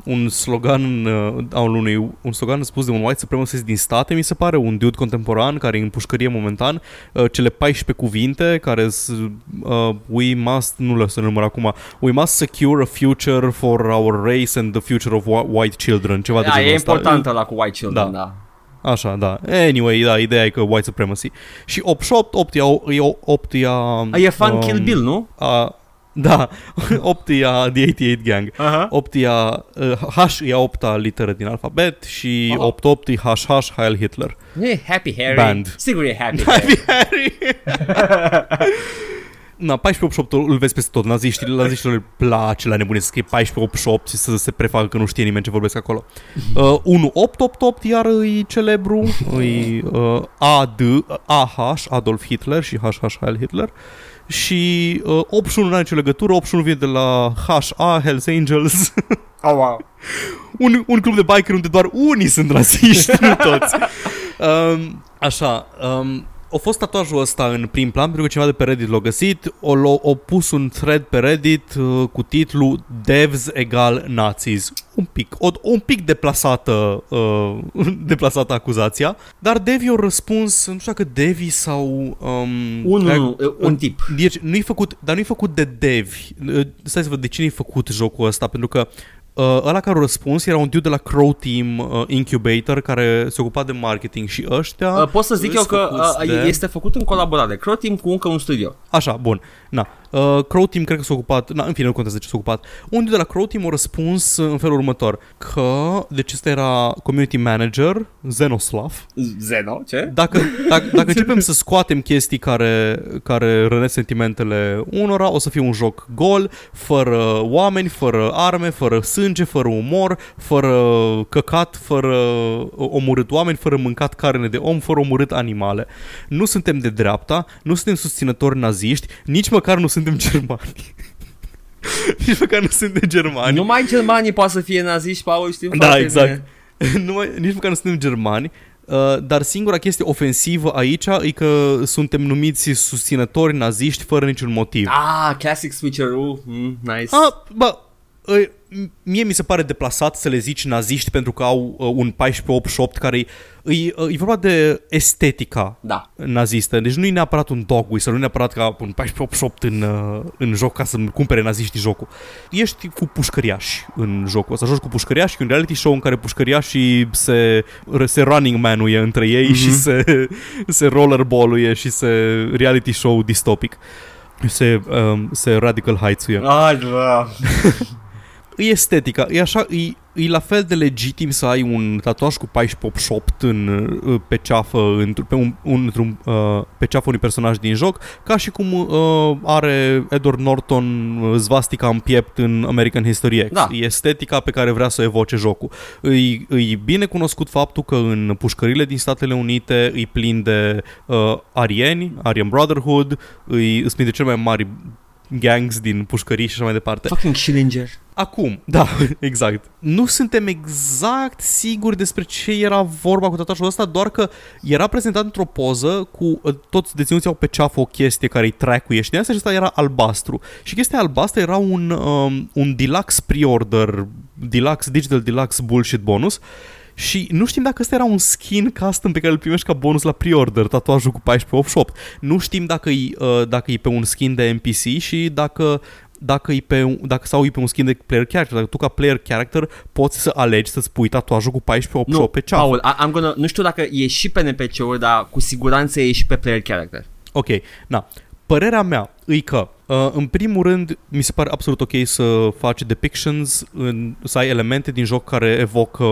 un slogan uh, al unui un slogan spus de un white supremacist din state, mi se pare, un dude contemporan care e în pușcărie momentan, uh, cele 14 cuvinte care sunt uh, we must, nu le să număr acum, we must secure a future for our race and the future of whi- white children, ceva de Da, genul e ăsta. importantă la cu White Children, Da. da. Așa, da. Anyway, da, ideea e că white supremacy. Și 88, 8 ia, e 8 ia... A, E fan Kill Bill, nu? A, da, [LAUGHS] 8 ia The 88 Gang. Aha. 8 ia, uh, H ia 8 literă din alfabet și Aha. 8 8 e HH Heil Hitler. Nu e Happy Harry? Band. Sigur e Happy Harry. Harry! [LAUGHS] Na, 1488 îl vezi peste tot. Naziștii, naziștilor le place la nebunie să scrie 1488 și să se prefacă că nu știe nimeni ce vorbesc acolo. Uh, 1888 iar e celebru, [LAUGHS] e uh, AD, AH, Adolf Hitler și HH Heil Hitler. Și uh, 81 nu are nicio legătură, 81 vine de la HA, Hells Angels, [LAUGHS] Oh, wow. un, un club de biker unde doar unii sunt rasiști, [LAUGHS] nu toți. Um, așa, um, a fost tatuajul ăsta în prim plan pentru că cineva de pe Reddit l-a găsit, o, l-a, o pus un thread pe Reddit uh, cu titlu Devs egal nazis. Un pic, o, un pic deplasată, uh, [LAUGHS] deplasată acuzația, dar Devi a răspuns, nu știu dacă Devi sau... Um, Un, un tip. deci nu-i făcut, dar nu-i făcut de devi. Uh, Stai să văd de cine-i făcut jocul ăsta, pentru că uh, ăla care a răspuns era un dude de la Crow Team uh, Incubator care se ocupa de marketing și ăștia... Uh, pot să zic eu îs că făcuți uh, de- este făcut în colaborare. Crow Team cu încă un studio. Așa, bun. Na. Uh, Crow Team cred că s-a ocupat, na, în fine, nu contează de ce s-a ocupat. Un dude de la Crow Team a răspuns în felul următor, că, deci ăsta era community manager, Zenoslav, Zeno, ce? Dacă, dacă, dacă [LAUGHS] începem să scoatem chestii care, care rănesc sentimentele unora, o să fie un joc gol, fără oameni, fără arme, fără sânge, fără umor, fără căcat, fără omorât oameni, fără mâncat carne de om, fără omorât animale. Nu suntem de dreapta, nu suntem susținători naziști, nici măcar nu suntem germani. [LAUGHS] nici măcar nu suntem germani. Numai germanii poate să fie naziști, Paul, știm Da, foarte exact. bine. [LAUGHS] nu mai, nici măcar nu suntem germani, uh, dar singura chestie ofensivă aici e că suntem numiți susținători naziști fără niciun motiv. Ah, classic switcheroo. Mm, nice. Ah, bă, uh, mie mi se pare deplasat să le zici naziști pentru că au uh, un 1488 care e, e, e vorba de estetica Da. nazistă. Deci nu e neapărat un dog whistle, nu e neapărat ca un 1488 în, uh, în joc ca să-mi cumpere naziștii jocul. Ești cu pușcăriași în jocul ăsta. Joci cu pușcăriași, e un reality show în care pușcăriașii se, se running man-uie între ei Mhm. și se, se rollerball-uie și se reality show distopic. Se, um, se radical heights-uie. Ah, da. E estetica, e așa, e, e la fel de legitim să ai un tatuaj cu 1488 în, uh, pe ceafă, într- pe, un, un, într-un, uh, pe ceafă unui personaj din joc, ca și cum uh, are Edward Norton uh, zvastica în piept în American History X. Da. E estetica pe care vrea să o evoce jocul. Îi, îi bine cunoscut faptul că în pușcările din Statele Unite îi plin de uh, arieni, Aryan Brotherhood, îi, îți plin de cele mai mari gangs din pușcării și așa mai departe. Fucking Schillinger. Acum, da, [LAUGHS] exact. Nu suntem exact siguri despre ce era vorba cu tatuajul ăsta, doar că era prezentat într-o poză cu uh, toți deținuții au pe ceafă o chestie care îi tracuie și din asta acesta era albastru. Și chestia albastră era un, um, un deluxe pre-order, deluxe, digital deluxe bullshit bonus și nu știm dacă ăsta era un skin custom pe care îl primești ca bonus la pre-order, tatuajul cu 1488. Nu știm dacă e, uh, dacă e pe un skin de NPC și dacă dacă, e pe, un- dacă sau e pe un skin de player character, dacă tu ca player character poți să alegi să-ți pui tatuajul cu 1488 Nu, pe ceafă. Paul, I- I'm gonna, nu știu dacă e și pe NPC-uri, dar cu siguranță e și pe player character. Ok, na. Părerea mea e că Uh, în primul rând, mi se pare absolut ok să faci depictions, în, să ai elemente din joc care evocă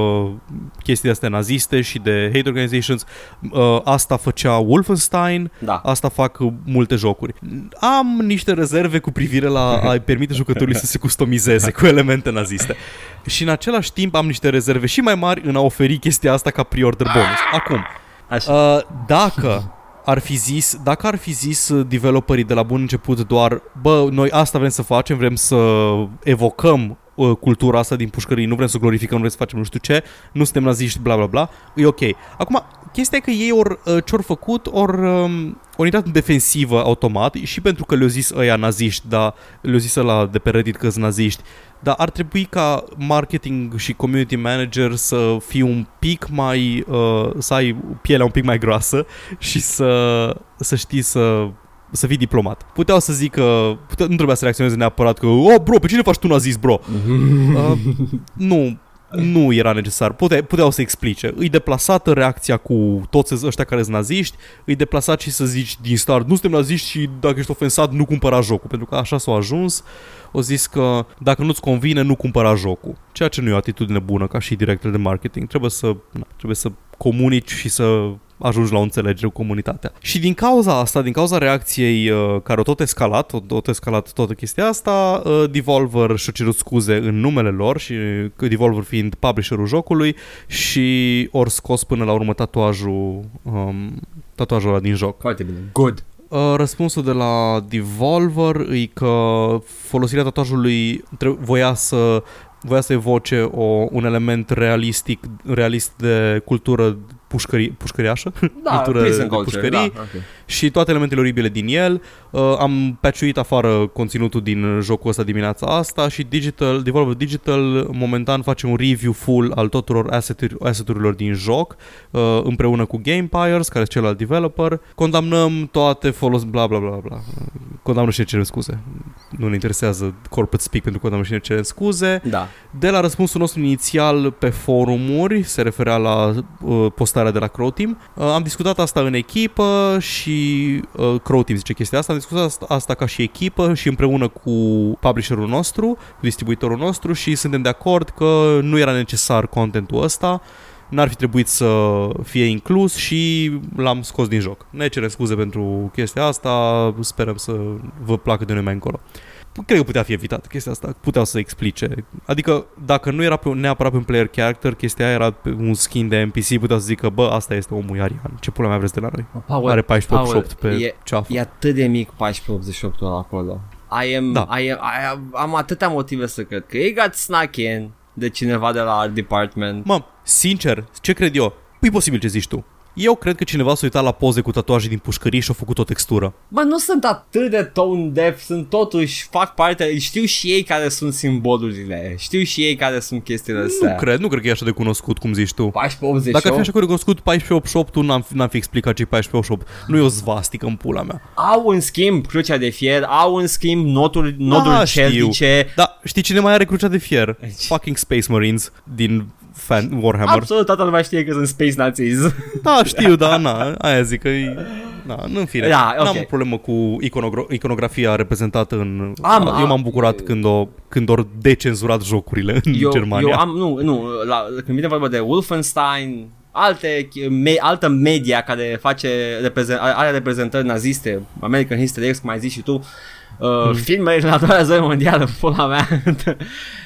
chestii astea naziste și de hate organizations. Uh, asta făcea Wolfenstein, Da. asta fac uh, multe jocuri. Am niște rezerve cu privire la a permite jucătorului să se customizeze cu elemente naziste. Și în același timp am niște rezerve și mai mari în a oferi chestia asta ca pre-order bonus. Acum, Așa. Uh, dacă ar fi zis, dacă ar fi zis uh, developerii de la bun început doar, bă, noi asta vrem să facem, vrem să evocăm uh, cultura asta din pușcării, nu vrem să glorificăm, nu vrem să facem nu știu ce, nu suntem naziști, bla bla bla, e ok. Acum, chestia e că ei or, uh, ce-or făcut, or, um, ori intrat în defensivă automat și pentru că le-au zis ăia naziști, dar le-au zis la de pe Reddit că sunt naziști, dar ar trebui ca marketing și community manager să fii un pic mai, uh, să ai pielea un pic mai groasă și să, să știi să să fii diplomat. Puteau să zică, pute, nu trebuia să reacționeze neapărat că, oh, bro, pe cine faci tu nazist, bro? [LAUGHS] uh, nu, nu era necesar. Pute, puteau să explice. Îi deplasată reacția cu toți ăștia care sunt naziști, îi deplasat și să zici din start, nu suntem naziști și dacă ești ofensat, nu cumpăra jocul, pentru că așa s-a ajuns. O zis că dacă nu-ți convine, nu cumpăra jocul. Ceea ce nu e o atitudine bună ca și director de marketing. Trebuie să, na, trebuie să comunici și să ajungi la o înțelegere cu comunitatea. Și din cauza asta, din cauza reacției uh, care au tot escalat, tot, tot escalat toată chestia asta, uh, Devolver și-a cerut scuze în numele lor și că Devolver fiind publisherul jocului și ori scos până la urmă tatuajul, um, tatuajul ăla din joc. Foarte bine. Good. Uh, răspunsul de la Devolver e că folosirea tatuajului tre- voia să voia să evoce o, un element realistic, realist de cultură pușcări, pușcăriașă, Da, cultură prison de culture, pușcării da, ok. Și toate elementele oribile din el. Uh, am patchuit afară conținutul din jocul ăsta dimineața asta și Digital, Devolver Digital momentan face un review full al tuturor asset- asset-urilor din joc uh, împreună cu Gamepires, care este celălalt developer. Condamnăm toate folos... bla bla bla bla. Condamnăm și ne cerem scuze. Nu ne interesează corporate speak pentru că condamnăm și ne cerem scuze. Da. De la răspunsul nostru inițial pe forumuri, se referea la uh, postarea de la Crow Team, uh, am discutat asta în echipă și uh, Crow Team zice chestia asta, am discutat asta, asta ca și echipă și împreună cu publisherul nostru, cu distribuitorul nostru și suntem de acord că nu era necesar contentul ăsta, n-ar fi trebuit să fie inclus și l-am scos din joc. Ne cerem scuze pentru chestia asta, sperăm să vă placă de noi mai încolo. Cred că putea fi evitat chestia asta, puteau să explice. Adică dacă nu era pe, neapărat pe un player character, chestia aia era pe un skin de NPC, puteau să zică, bă, asta este omul Iarian, ce pula mea vreți de la noi? Paul, Are 14 Paul, pe e, ceafă. e atât de mic 1488 ăla acolo. I am, Da. I am, I am, am atâtea motive să cred că ei got snuck in de cineva de la art department. Mă, sincer, ce cred eu? E posibil ce zici tu. Eu cred că cineva s-a uitat la poze cu tatuaje din pușcării și a făcut o textură. Bă, nu sunt atât de tone deaf, sunt totuși, fac parte, știu și ei care sunt simbolurile, știu și ei care sunt chestiile astea. Nu cred, nu cred că e așa de cunoscut cum zici tu. 1488. Dacă ar fi așa cunoscut 1488, tu n-am, n-am fi explicat ce e 1488. Nu e o zvastică în pula mea. Au în schimb crucea de fier, au în schimb noturi, noduri Da, știu. celtice. Da, știi cine mai are crucea de fier? Aici. Fucking Space Marines din fan Warhammer. Absolut toată lumea știe că sunt Space Nazis. Da, știu, da, na, aia zic că e... Da, nu în fine. Da, ok. N-am o problemă cu iconogro- iconografia reprezentată în... Am, eu am. m-am bucurat când o, când o decenzurat jocurile în eu, Germania. eu am, nu, nu, la, când vine vorba de Wolfenstein, alte, me, altă media care face reprezent, are reprezentări naziste, American History X, cum ai zis și tu, uh, mm. filme din a doua război mondială, [LAUGHS] pula mea,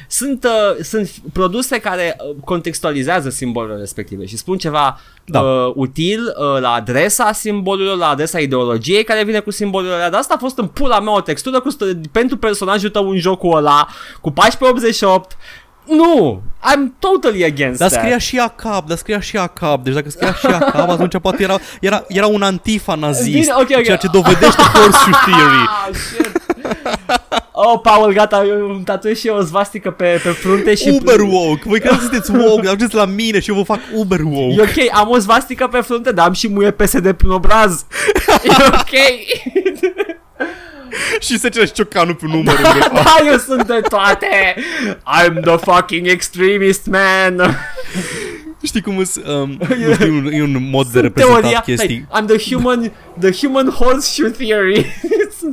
sunt, uh, sunt produse care uh, contextualizează simbolurile respective și spun ceva Da. uh, util uh, la adresa simbolurilor, la adresa ideologiei care vine cu simbolurile alea. Dar asta a fost în pula mea o textură cu, st- pentru personajul tău în jocul ăla cu 1488 nu, I'm totally against Dar that. scria și ACAP, dar scria și ACAP. Deci dacă scria și ACAP, atunci poate era, era, era un antifa nazist. Bine, ok, ok. Ceea ce dovedește horseshoe [LAUGHS] theory. Ah, shit. Oh, Paul, gata, eu îmi tatuez și eu o zvastică pe, pe frunte și... Uber woke. Voi credeți că sunteți woke, ajungeți la mine și eu vă fac Uber E woke. ok, am o svastică pe frunte, dar am și muie PSD prin obraz. E ok. [LAUGHS] și se cere și șciocanul pe număr. da, eu sunt de toate. I'm the fucking extremist man. Știi cum îs, um, [LAUGHS] nu știu, e un, e un mod de reprezentat Teoria, chestii. hey, I'm the human, the human horseshoe theory.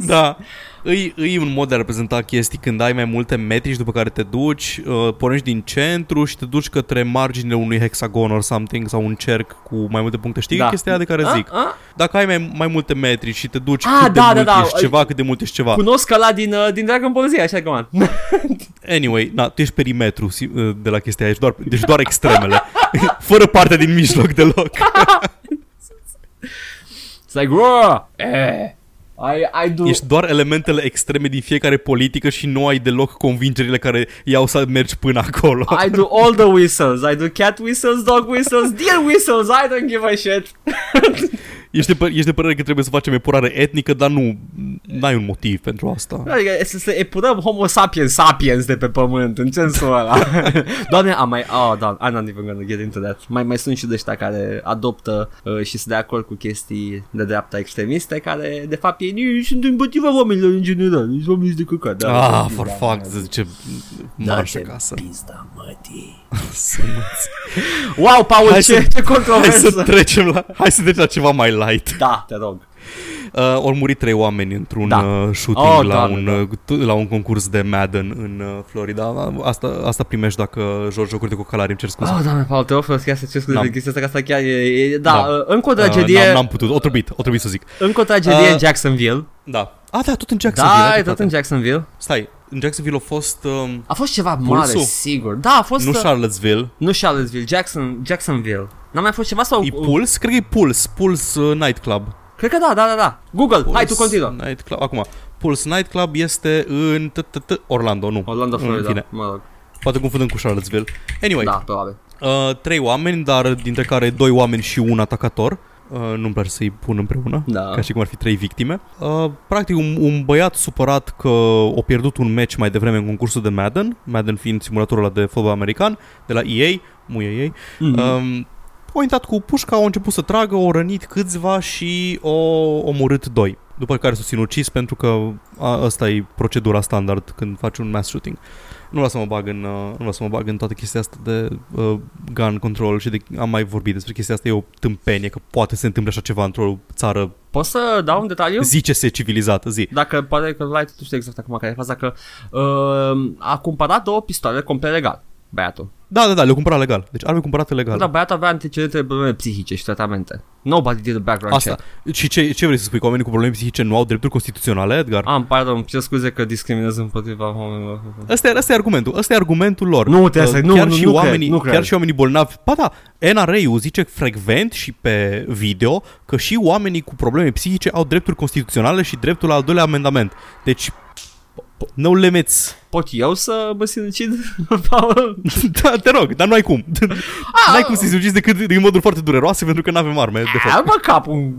Da. [LAUGHS] îi, îi un mod de a reprezenta chestii când ai mai multe metri și după care te duci, uh, pornești din centru și te duci către marginile unui hexagon or something sau un cerc cu mai multe puncte. Știi Da. chestia aia de care zic? A? A? Dacă ai mai, mai multe metri și te duci Ah, cât de da, mult da, da. ești ceva, cât de mult ești ceva. Cunosc ăla din, uh, din Dragon Ball Z, așa că man. [LAUGHS] Anyway, na, tu ești perimetru si- uh, de la chestia aia, ești doar, deci doar extremele. [LAUGHS] Fără partea din mijloc deloc. [LAUGHS] It's like, "Whoa, eh, I, I do... Ești doar elementele extreme din fiecare politică și nu ai deloc convingerile care iau să mergi până acolo. I do [LAUGHS] all the whistles. I do cat whistles, dog whistles, deer whistles. I don't give a shit. [LAUGHS] Ești de, pă- ești de părere că trebuie să facem epurare etnică, dar nu ai un motiv pentru asta. Adică să, să epurăm homo sapiens sapiens de pe pământ, în sensul ăla. [LAUGHS] Doamne, am mai... Oh, da, I'm not even gonna get into that. Mai, mai sunt și de ăștia care adoptă uh, și sunt de acord cu chestii de dreapta extremiste, care de fapt ei nu sunt împotriva oamenilor în general. Sunt oameni de căcat. Da, Ah, da, for da, fuck, zice marș Da-te acasă. pizda, mătii. Să [LAUGHS] nu-ți- Wow, Paul, Hai ce, să- ce Hai controversă. să trecem la, hai să trecem la ceva mai light. Da, te rog. Uh, au murit trei oameni într-un Da. uh, shooting Oh, la, Doamne, un, da. uh, t- la un concurs de Madden în uh, Florida. Asta, asta primești dacă joci jocuri de cocalari, îmi cer scuze. Oh, doamne, Paul, te rog frumos chiar să cer scuze N-am. de chestia asta, că asta chiar e, e da, Da. uh, încă o Uh, tragedie, n-am, n-am putut, o trebuit, o trebuit să zic. încă o tragedie Uh, în Jacksonville. Da. Ah, da, tot în Jacksonville. ai Da, e tot dreptate. în Jacksonville. Stai, în Jacksonville a fost... Um, A fost ceva Pulsul? mare, sigur. Da, a fost... nu uh, Charlottesville. nu Charlottesville, Jackson, Jacksonville. N-a mai fost ceva sau... E Pulse? Cred că e Pulse. Pulse uh, Nightclub. Cred că da, da, da, da. Google, Pulse hai tu continuă. Nightclub. Acum, Pulse Nightclub este în t- t- t- Orlando, nu. Orlando, În Florida, fine, mă rog. poate confundăm cu Charlottesville. Anyway, Da, probabil. uh, trei oameni, dar dintre care doi oameni și un atacator. Uh, nu-mi place să-i pun împreună, Da. ca și cum ar fi trei victime. Uh, practic, un, un băiat supărat că a pierdut un match mai devreme în concursul de Madden, Madden fiind simulatorul ăla de fotbal american, de la EA, muie ei, Mhm. Um, au intrat cu pușca, au început să tragă, au rănit câțiva și au omorât doi. După care s-au sinucis pentru că a, asta e procedura standard când faci un mass shooting. Nu vreau să mă bag în, uh, nu vreau să mă bag în toată chestia asta de uh, gun control și de, am mai vorbit despre chestia asta, e o tâmpenie că poate se întâmple așa ceva într-o țară Poți să dau un detaliu? zice-se civilizată, zi. Dacă poate că Light tu știi exact acum care e faza că uh, a cumpărat două pistoale complet legal, băiatul. Da, da, da, le-au cumpărat legal. Deci arme cumpărate legal. Da, băiatul avea antecedente de probleme psihice și tratamente. Nobody did a background Asta. check. Și ce, ce vrei să spui? Că oamenii cu probleme psihice nu au drepturi constituționale, Edgar? Am, pardon, îmi cer scuze că discriminez împotriva oamenilor. Ăsta e, ăsta e argumentul. Ăsta e argumentul lor. Nu, trebuie să- Uh, nu, chiar nu, și nu cred, oamenii, nu cred. Chiar și oamenii bolnavi. Ba da, NRA-ul zice frecvent și pe video că și oamenii cu probleme psihice au drepturi constituționale și dreptul la al doilea amendament. Deci, no limits. Pot eu să mă sinucid? [LAUGHS] Paul? [LAUGHS] da, te rog, dar nu ai cum. [LAUGHS] N-ai cum să-i sugiți decât din moduri foarte dureroase pentru că nu avem arme, de fapt. Am mă cap un...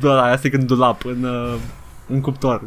Da, asta e când dulap în, uh, în cuptor.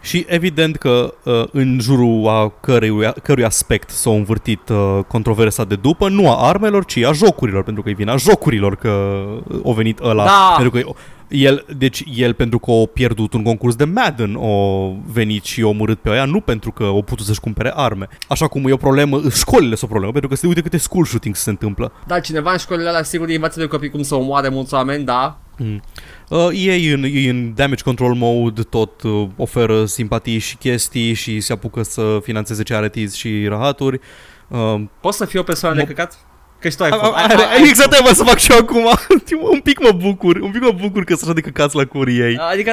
Și evident că uh, în jurul a cărui, cărui aspect s-a învârtit uh, controversa de după, nu a armelor, ci a jocurilor, pentru că e vina jocurilor că a venit ăla. Da. Pentru că el, deci el pentru că a pierdut un concurs de Madden a venit și a omorât pe aia, nu pentru că a putut să-și cumpere arme. Așa cum e o problemă, școlile sunt o problemă, pentru că se uite câte school shootings se întâmplă. Da, cineva în școlile alea sigur îi învață de copii cum să omoare mulți oameni, da. Mm. Uh, ei în, ei în damage control mode tot uh, oferă simpatii și chestii și se apucă să financeze charities și rahaturi. Uh, Poți să fii o persoană de Mă- căcat? Că și tu ai a- fost. a- a- exact aia vreau să fac și eu acum. [LAUGHS] un pic mă bucur, un pic mă bucur că sunt așa de căcați la curii ei. Adică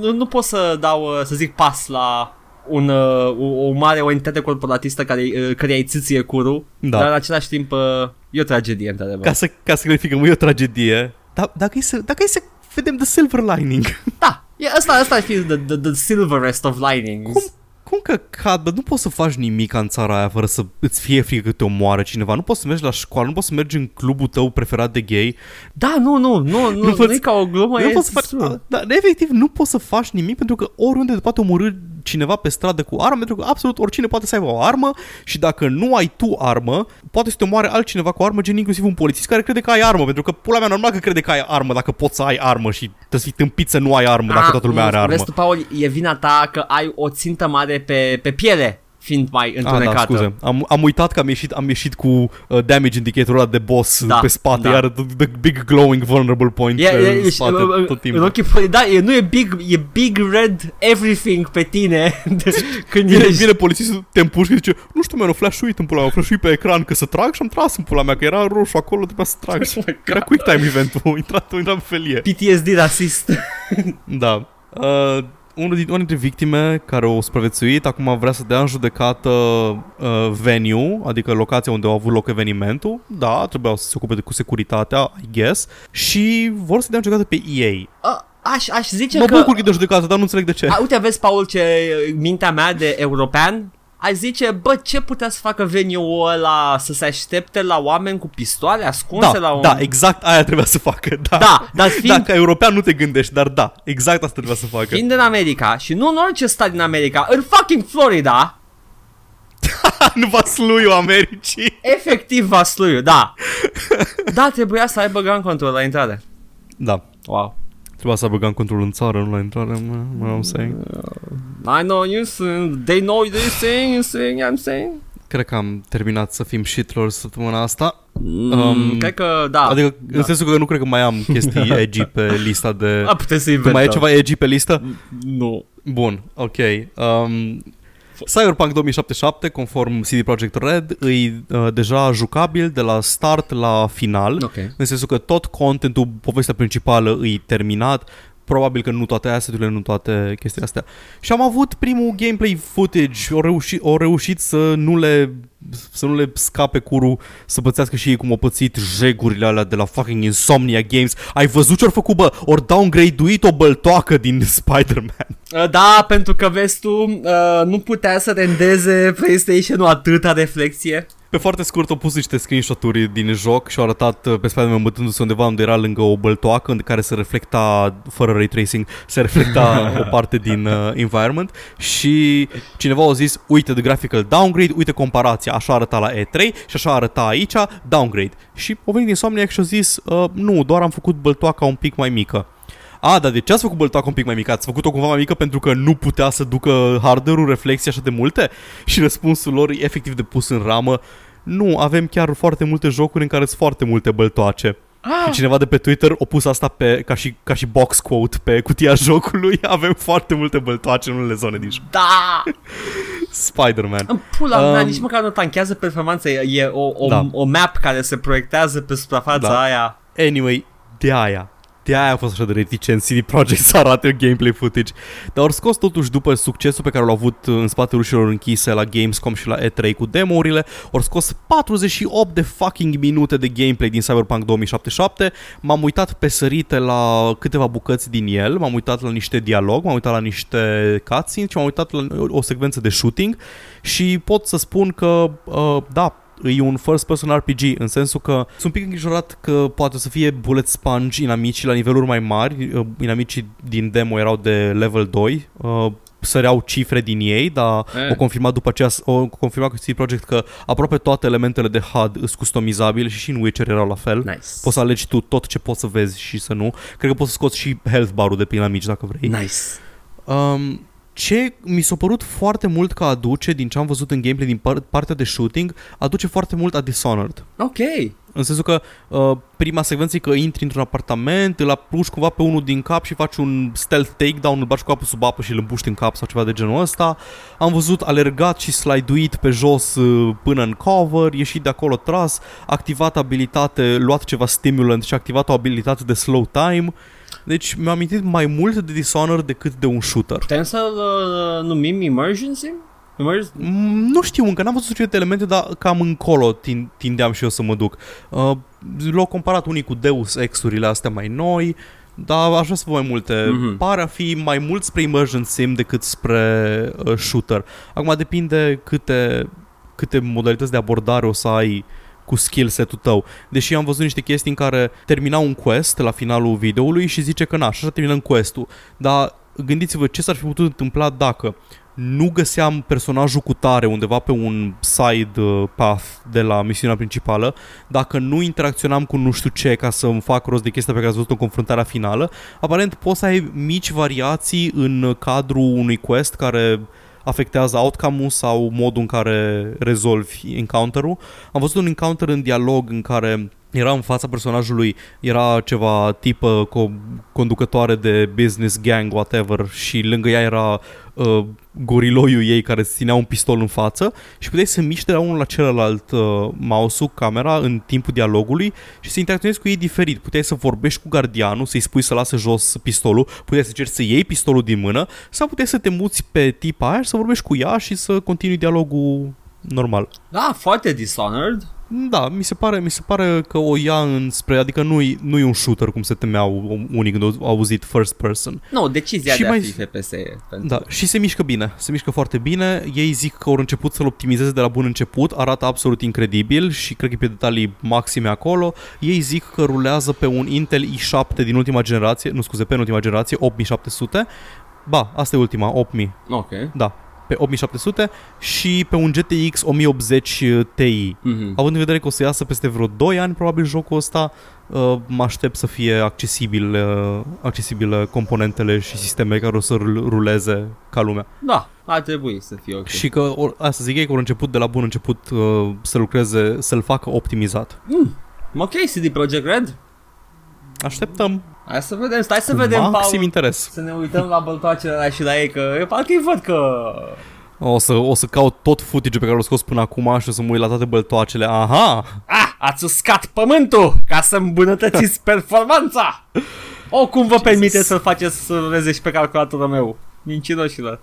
nu, nu pot să dau, uh, să zic pas la un, uh, o, o mare o entitate corporatistă care, uh, care îi țâție curul, Da. dar în același timp uh, e o tragedie, într-adevăr. Ca să, ca să clarificăm, e o tragedie. Dar dacă e să, dacă e să vedem the silver lining, Da, e, asta, asta ar fi the, the, the silverest of linings. Cum? Cum că cadă, nu poți să faci nimic în țara aia fără să îți fie frică că te omoară cineva. Nu poți să mergi la școală, nu poți să mergi în clubul tău preferat de gay. Da, nu, nu, nu, nu, nu, poți- nu e ca o glumă, nu e poți să faci, true. da, efectiv, nu poți să faci nimic pentru că oriunde te poate omorâ cineva pe stradă cu armă, pentru că absolut oricine poate să aibă o armă și dacă nu ai tu armă, poate să te omoare altcineva cu armă, gen inclusiv un polițist care crede că ai armă, pentru că pula mea normal că crede că ai armă dacă poți să ai armă și trebuie să fii tâmpit să nu ai armă dacă Ah, toată lumea nu, are armă. Vezi tu, Paul, e vina ta că ai o țintă mare pe, pe piele. fiind mai Ah, da, întunecată. scuze. Am, am uitat că am ieșit, am ieșit cu uh, damage indicatorul ăla de boss Da, pe spate, da. iar the, the big glowing vulnerable point E, pe e, e, spate e, tot în timpul. ochii, da, e, nu e big, e big red everything pe tine [LAUGHS] când Vine, ești. vine polițistul, te împuși și zice Nu știu, mă, o flash-uit în pula mea, flash pe ecran că să trag și am tras în pula mea, că era roșu acolo, trebuia să trag. Oh my Era quick time event-ul, a [LAUGHS] intrat, a intrat pe felie. PTSD rasist. Da. Uh, unul din, una dintre victime care au supraviețuit acum vrea să dea în judecată uh, venue, adică locația unde au avut loc evenimentul. Da, trebuiau să se ocupe de, cu securitatea, I guess. Și vor să dea în judecată pe EA. A, aș, aș zice Mă că... bucur că e de judecată, dar nu înțeleg de ce. A, uite, vezi, Paul, ce mintea mea de european Aș zice, bă, ce putea să facă venue-ul ăla să se aștepte la oameni cu pistoale ascunse Da, la un... da, exact aia trebuia să facă. Da, Da, dar fiind, Da, ca european nu te gândești, dar da, exact asta trebuia să facă. fiind în America și nu în orice stat din America, în fucking Florida, [LAUGHS] în vasluiul Americii. efectiv Vasluiu, da. Da, trebuia să aibă gun control la intrare. Da, Wow. Trebuia să aibă gun control în țară, nu la intrare, mă, mă am saying. I know you sing, they know this thing, you sing, I'm saying. Cred că am terminat să fim shitlords săptămâna asta. Mm, Um, cred că, da. Adică, da. în sensul că nu cred că mai am chestii [LAUGHS] edgy pe lista de... A, puteți să Tu inventăm. mai ai ceva edgy pe listă? Nu. Bun, ok. Um, Cyberpunk 2077, conform CD Projekt Red, e uh, deja jucabil de la start la final. Ok. În sensul că tot contentul, povestea principală e terminat, probabil că nu toate asset-urile, nu toate chestiile astea. Și am avut primul gameplay footage, au reușit, au reușit să nu le să nu le scape curul să pățească și ei cum au pățit jegurile alea de la fucking Insomnia Games. Ai văzut ce-au făcut, bă? Ori downgrade-uit o băltoacă din [LAUGHS] Spider-Man. Uh, Da, pentru că vezi tu, uh, nu putea să rendeze PlayStation-ul atâta reflexie. Pe foarte scurt au pus niște screenshot-uri din joc și au arătat uh, pe Spider-Man bătându-se undeva unde era lângă o băltoacă în care se reflecta, fără ray tracing, se reflecta [LAUGHS] o parte din uh, environment și cineva a zis, uite the graphical downgrade, uite comparația, așa arăta la E3 și așa arăta aici, downgrade. Și au venit din Insomniac și au zis, uh, nu, doar am făcut băltoaca un pic mai mică. A, dar de ce ați făcut băltoaca un pic mai mică? Ați făcut-o cumva mai mică pentru că nu putea să ducă hardware-ul reflexii așa de multe? [LAUGHS] Și răspunsul lor e efectiv de pus în ramă. Nu, avem chiar foarte multe jocuri în care sunt foarte multe băltoace. Și cineva de pe Twitter a pus asta pe, ca, și, ca și box quote pe cutia jocului. [LAUGHS] Avem foarte multe băltoace în unele zone din joc. Da! [LAUGHS] Spider-Man. În pula mea, Um, nici măcar nu tanchează performanța, e, e o, o, Da. o map care se proiectează pe suprafața Da. aia. Anyway, de aia. De aia a fost așa de reticent CD Projekt să arate gameplay footage. Dar au scos totuși după succesul pe care l-au avut în spatele ușilor închise la Gamescom și la E3 cu demo-urile, au scos 48 de fucking minute de gameplay din Cyberpunk 2077. M-am uitat pe sărite la câteva bucăți din el, m-am uitat la niște dialog, m-am uitat la niște cutscenes și m-am uitat la o secvență de shooting și pot să spun că, uh, da, e un first person RPG în sensul că sunt un pic îngrijorat că poate să fie bullet sponge inamicii la niveluri mai mari. Uh, Inamicii din demo erau de level 2. Uh, săreau cifre din ei, dar Eh. o confirmat după aceea, o confirmat cu CD Projekt că aproape toate elementele de HUD sunt customizabile și și în Witcher erau la fel. Nice. Poți să alegi tu tot ce poți să vezi și să nu. Cred că poți să scoți și health bar-ul de pe inamici dacă vrei. Nice. Um, ce mi s-a părut foarte mult că aduce din ce am văzut în gameplay din par- partea de shooting, aduce foarte mult a Dishonored. Ok. În sensul că uh, prima secvență e că intri într-un apartament, îl apuci cumva pe unul din cap și faci un stealth takedown, îl bagi cu capul sub apă și îl împuști în cap sau ceva de genul ăsta. Am văzut alergat și slide-uit pe jos uh, până în cover, ieșit de acolo tras, activat abilitate, luat ceva stimulant și activat o abilitate de slow time. Deci mi-am amintit mai mult de Dishonored decât de un shooter. Putem să-l uh, numim Emergency? Emergency? Mm, Nu știu încă, n-am văzut suficiente elemente, dar cam încolo tin- tindeam și eu să mă duc. Uh, l-au comparat unii cu Deus Ex-urile astea mai noi, dar aș vrea să văd mai multe. Mhm. Mm-hmm. Pare a fi mai mult spre immersion sim decât spre uh, shooter. Acum depinde câte, câte modalități de abordare o să ai cu skill set-ul tău. Deși am văzut niște chestii în care termina un quest la finalul videoului și zice că na, așa terminăm quest-ul. Dar gândiți-vă ce s-ar fi putut întâmpla dacă nu găseam personajul cu tare undeva pe un side uh, path de la misiunea principală, dacă nu interacționam cu nu știu ce ca să îmi fac rost de chestia pe care ați văzut în confruntarea finală, aparent poți să ai mici variații în cadrul unui quest care afectează outcome-ul sau modul în care rezolvi encounter-ul. Am văzut un encounter în dialog în care era în fața personajului, era ceva tipă co- conducătoare de business gang, whatever, și lângă ea era uh, goriloiul ei care ținea un pistol în față și puteai să miști de la unul la celălalt uh, mouse-ul, camera, în timpul dialogului și să interacționezi cu ei diferit. Puteai să vorbești cu gardianul, să-i spui să lasă jos pistolul, puteai să ceri să iei pistolul din mână sau puteai să te muți pe tipa aia și să vorbești cu ea și să continui dialogul normal. Da, foarte Dishonored. Da, mi se pare, mi se pare că o ia înspre, adică nu nu e un shooter cum se temeau unii când au auzit first person. Nu, decizia Și de a mai- fi FPS. Pentru... Da, și se mișcă bine, se mișcă foarte bine. Ei zic că au început să-l optimizeze de la bun început, arată absolut incredibil și cred că e pe detalii maxime acolo. Ei zic că rulează pe un Intel i7 din ultima generație, nu scuze, pe ultima generație, 8700. Ba, asta e ultima, 8000. Ok. Da, pe 8700 și pe un GTX 1080 Ti. Mhm. Având în vedere că o să iasă peste vreo 2 ani probabil jocul ăsta, uh, mă aștept să fie accesibil, uh, accesibil componentele și sisteme care o să rul- ruleze ca lumea. Da, ar trebui să fie ok. Și că, or, asta zic ei, că au început de la bun început uh, să lucreze, să-l facă optimizat. Ok, CD Projekt Red. Așteptăm Hai să vedem, stai să cu vedem, maxim Paul. interes. Să ne uităm la băltoacele alea și la ei, că eu parcă îi văd că... O să, o să caut tot footage pe care l-au scos până acum și o să mă uit la toate băltoacele. Aha! Ah, ați uscat pământul ca să îmbunătățiți [LAUGHS] performanța! O, cum vă permite să faceți să ruleze și pe calculatorul meu? Mincinoșilor.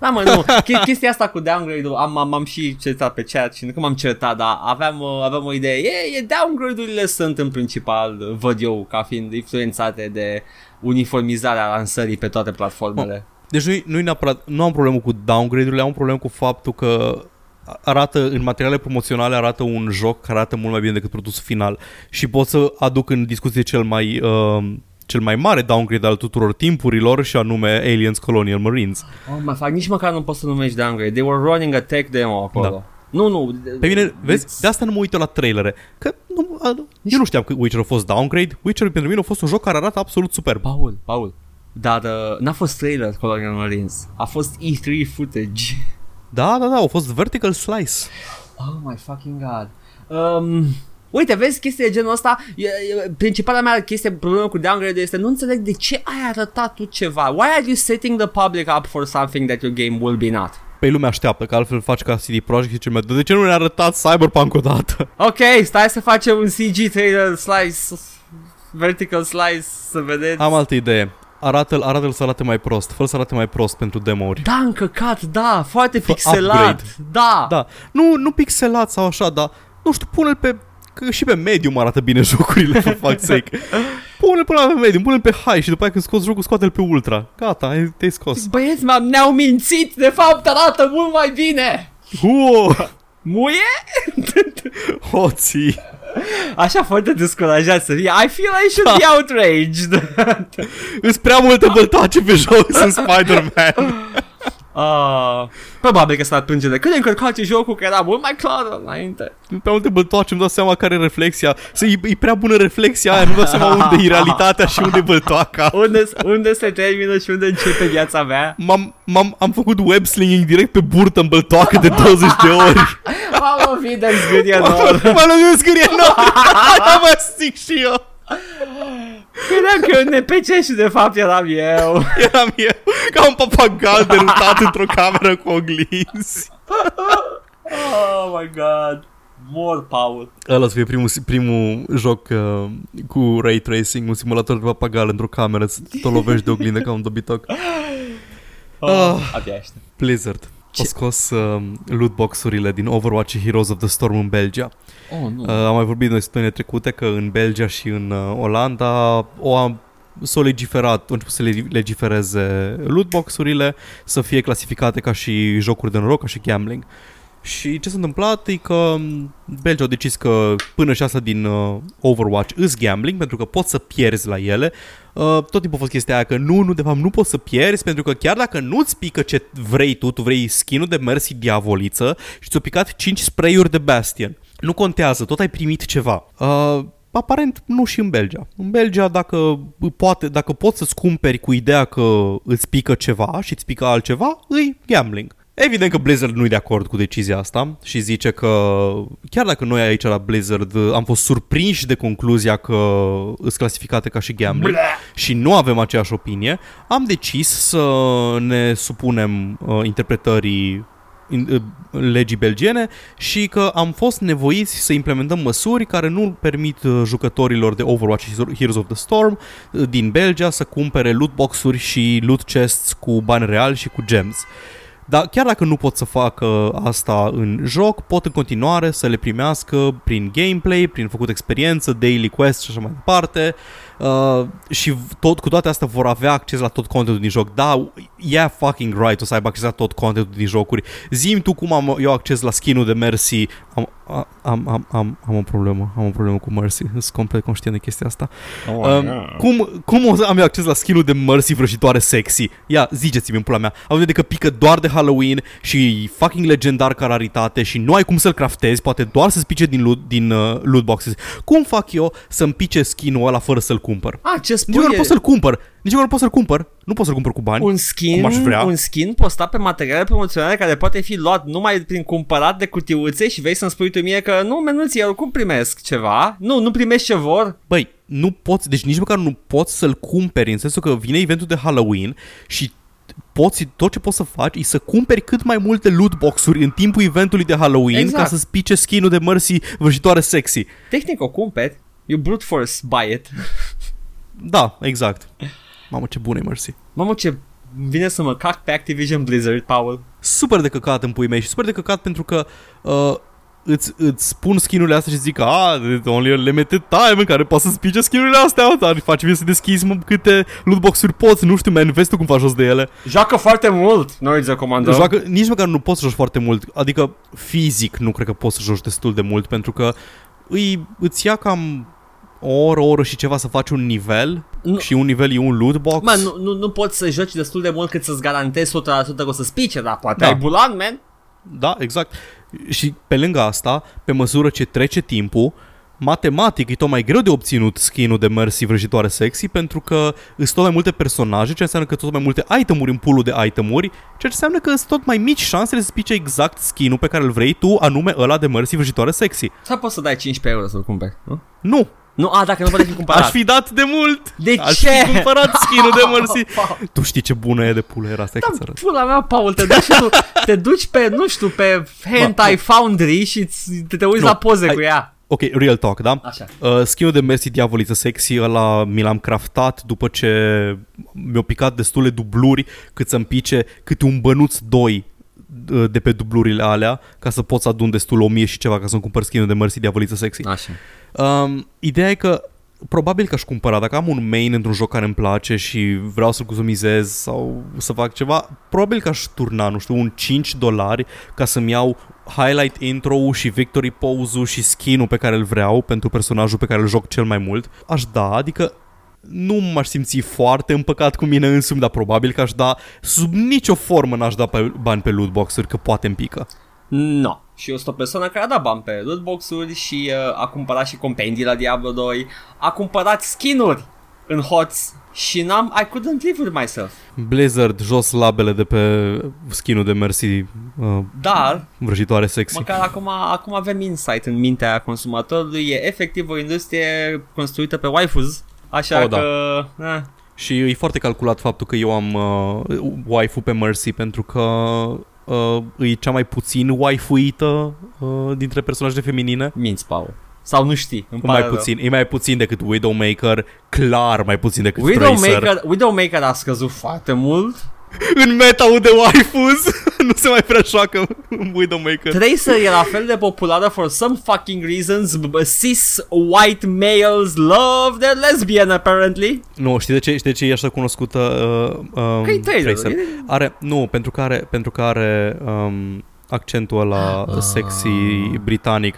Da, mă, nu. Ch- chestia asta cu downgrade-ul, am, am, am și certat pe chat și nu că m-am certat, dar aveam, uh, aveam o idee. E, e downgrade-urile sunt în principal, uh, văd eu, ca fiind influențate de uniformizarea lansării pe toate platformele. Deci nu, nu, neapărat, nu am problemă cu downgrade-urile, am problemă cu faptul că arată, în materiale promoționale arată un joc care arată mult mai bine decât produsul final și pot să aduc în discuție cel mai, uh, cel mai mare downgrade al tuturor timpurilor și anume Aliens Colonial Marines. Oh, mă fac, nici măcar nu poți să numești downgrade. They were running a tech demo acolo. Da. Nu, nu. Pe mine, It's- vezi, de asta nu mă uit eu la trailere, că nu, a, eu nu știam că Witcher a fost downgrade, Witcher pentru mine a fost un joc care arată absolut superb. Paul, Paul. Dar uh, n-a fost trailer Colonial Marines. A fost E3 footage. Da, da, da, a fost vertical slice. Oh my fucking god. Um, uite, vezi chestia de genul ăsta, e, e, principala mea chestie, problemă cu downgrade este nu înțeleg de ce ai arătat tu ceva. Why are you setting the public up for something that your game will be not? Pe lumea așteaptă, că altfel faci ca CD Projekt și zice, de ce nu ne-a arătat Cyberpunk odată? Ok, stai să facem un CG trailer slice, vertical slice, să vedeți. Am altă idee. Arată-l, arată-l să arate mai prost, fă să arate mai prost pentru demo-uri. Da, încăcat, da, foarte Fă pixelat. upgrade. Da. Da, nu, nu pixelat sau așa, dar nu știu, pune-l pe că și pe medium arată bine [LAUGHS] jocurile, for fuck's sake. Pune-l până la pe medium, pune-l pe high și după aia când scoți jocul, scoate-l pe ultra. Gata, ai- te-ai scos. Băieți, m-am, ne-au mințit, de fapt arată mult mai bine. Uo, Muie? [LAUGHS] hoții. Așa foarte descurajat să fie. I feel I should be outraged. Îs prea multe băltoace pe joc, sunt Spider-Man. [LAUGHS] uh, probabil că s-ar plânge de cât de încărcat e jocul, că era mult mai clar înainte. Prea multe băltoace, îmi dau seama care e reflexia. Se, e, e prea bună reflexia aia, nu dau seama [LAUGHS] unde e realitatea și unde e băltoaca. Unde, unde se termină și unde începe viața mea? M-am, m-am, am făcut web slinging direct pe burtă în băltoacă de 20 de ori. [LAUGHS] M-am lovit de zgârie nouă. M-a lăsat scrie nou. Da, mă zic și eu. Credeam că e un NPC și de fapt eram eu. [LAUGHS] Eram eu ca un papagal [LAUGHS] derutat într-o cameră cu oglinzi. Oh my god. Mor, Paul. Ăla să fie primul, primul joc uh, cu ray tracing, un simulator de papagal într-o cameră, să te lovești de oglindă ca un dobitoc. [LAUGHS] Oh, Ah. Abia aștept. Blizzard. Au scos uh, lootbox-urile din Overwatch și Heroes of the Storm în Belgia. Oh, nu. Uh, am mai vorbit noi săptămâne trecute că în Belgia și în uh, Olanda o am s-au legiferat, au început să le- legifereze lootbox-urile, să fie clasificate ca și jocuri de noroc, ca și gambling. Și ce s-a întâmplat e că m, Belgia au decis că până și asta din uh, Overwatch îs gambling, pentru că poți să pierzi la ele. Uh, tot timpul a fost chestia aia că nu, nu, de fapt nu poți să pierzi, pentru că chiar dacă nu-ți pică ce vrei tu, tu vrei skin de Mercy Diavoliță și ți-au picat 5 spray-uri de Bastion. Nu contează, tot ai primit ceva. Uh, aparent nu și în Belgia. În Belgia dacă, poate, dacă poți să-ți cumperi cu ideea că îți pică ceva și îți pică altceva, îi gambling. Evident că Blizzard nu e de acord cu decizia asta și zice că chiar dacă noi aici la Blizzard am fost surprinși de concluzia că sunt clasificate ca și gambling și nu avem aceeași opinie, am decis să ne supunem uh, interpretării in, uh, legii belgiene și că am fost nevoiți să implementăm măsuri care nu permit uh, jucătorilor de Overwatch și Heroes of the Storm uh, din Belgia să cumpere loot box-uri și loot chests cu bani reali și cu gems. Dar chiar dacă nu pot să facă asta în joc, pot în continuare să le primească prin gameplay, prin făcut experiență, daily quest și așa mai departe. Uh, și tot, cu toate astea vor avea acces la tot contentul din joc. Da, yeah, fucking right, o să aibă acces la tot contentul din jocuri. Zim tu cum am eu acces la skin-ul de Mercy. Am, am, am, am, am o problemă, am o problemă cu Mercy. Sunt complet conștient de chestia asta. Oh, um, cum, cum o să am eu acces la skin-ul de Mercy vrăjitoare sexy? Ia, ziceți-mi în pula mea. Având vedere că pică doar de Halloween și fucking legendar ca raritate și nu ai cum să-l craftezi, poate doar să-ți pice din loot, din uh, loot boxes. Cum fac eu să-mi pice skin-ul ăla fără să-l cumpăr? Ah, ce spui Nici măcar e- nu pot să-l cumpăr. Nici măcar nu pot să-l cumpăr. Nu pot să-l cumpăr cu bani. un skin, cum aș vrea. un skin postat pe materiale promoționale care poate fi luat numai prin cumpărat de cutiuțe și vei să-mi spui tu mie că nu, menuții, eu oricum primesc ceva. Nu, nu primești ce vor. Băi, nu poți, deci nici măcar nu poți să-l cumperi în sensul că vine eventul de Halloween și poți, tot ce poți să faci e să cumperi cât mai multe loot box-uri în timpul eventului de Halloween Exact. ca să-ți pice skin-ul de Mercy vrăjitoare sexy. Tehnic o cumperi. You brute force buy it. Da, exact. Mamă, ce bună e Mercy. Mamă, ce vine să mă cac pe Activision Blizzard, Paul. Super de căcat în pui mei și super de căcat pentru că uh, îți, îți spun skin-urile astea și zic că ah, it's only a limited time în care poți să-ți pice skin-urile astea, dar faci bine să deschizi mă, câte lootbox-uri poți, nu știu, man, vezi tu cum faci jos de ele. Joacă foarte mult, noi îți recomandăm. Joacă, nici măcar nu poți să joci foarte mult, adică fizic nu cred că poți să joci destul de mult pentru că îi, îți ia cam o oră, o oră și ceva să faci un nivel Nu. și un nivel e un loot box. Mă, nu, nu, nu poți să joci destul de mult cât să-ți garantezi 100% că o să spice, dar poate Da. ai bulan, man. Da, exact. Și pe lângă asta, pe măsură ce trece timpul, matematic e tot mai greu de obținut skin-ul de Mercy vrăjitoare sexy pentru că sunt tot mai multe personaje, ce înseamnă că tot mai multe itemuri în pool de itemuri, ceea ce înseamnă că sunt tot mai mici șansele să pice exact skin-ul pe care îl vrei tu, anume ăla de Mercy vrăjitoare sexy. Sau poți să dai 15 euro să-l cumperi, nu? Nu, Nu, a, dacă nu poate fi cumpărat. aș fi dat de mult. De aș ce? fi cumpărat skin-ul de [LAUGHS] Mercy. Paul. tu știi ce bună e de pulă era asta, Da, că ți arăt. pula mea, Paul, te duci, și tu, [LAUGHS] te duci pe, nu știu, pe Hentai Foundry și ți- te, te uiți Nu, la poze hai- cu ea. Ok, real talk, da? Așa. Uh, skin-ul de Mercy Diavoliță Sexy ăla mi l-am craftat după ce mi-au picat destule dubluri cât să-mi pice câte un bănuț 2 uh, de pe dublurile alea ca să pot să adun destul o mie și ceva ca să-mi cumpăr skin-ul de Mercy Diavoliță Sexy. Așa. Um, ideea e că probabil că aș cumpăra, dacă am un main într-un joc care îmi place și vreau să-l customizez sau să fac ceva, probabil că aș turna, nu știu, un 5 dolari ca să-mi iau highlight intro și victory pose-ul și skin-ul pe care îl vreau pentru personajul pe care îl joc cel mai mult. Aș da, adică nu m-aș simți foarte împăcat cu mine însumi, dar probabil că aș da, sub nicio formă n-aș da pe, bani pe loot box-uri, că poate îmi pică. No. Și eu sunt o persoană care a dat bani pe lootbox-uri și uh, a cumpărat și compendii la Diablo 2, a cumpărat skin-uri în HOTS și n-am, I couldn't live with myself. Blizzard, jos labele de pe skin-ul de Mercy uh, Dar, vrăjitoare sexy. măcar acum, acum avem insight în mintea consumatorului, e efectiv o industrie construită pe waifus, așa Oh, da. că... Eh, Și e foarte calculat faptul că eu am uh, waifu pe Mercy pentru că uh, e cea mai puțin waifuită uh, dintre personajele feminine. minți, Paul. Sau nu știi, îmi pare Mai rău. puțin, e mai puțin decât Widowmaker, clar mai puțin decât Tracer. Widowmaker, Widowmaker a scăzut foarte mult. [LAUGHS] În meta de waifus [LAUGHS] nu se mai prea joacă Widowmaker. Tracer e la fel de populară for some fucking reasons. B- b- Cis white males love their lesbian apparently. Nu, știi de ce, știi de ce e așa cunoscută uh, um, Că e Tracer. Tracer? e- Are, nu, pentru că are, pentru că are um, accentul ăla Ah. sexy britanic.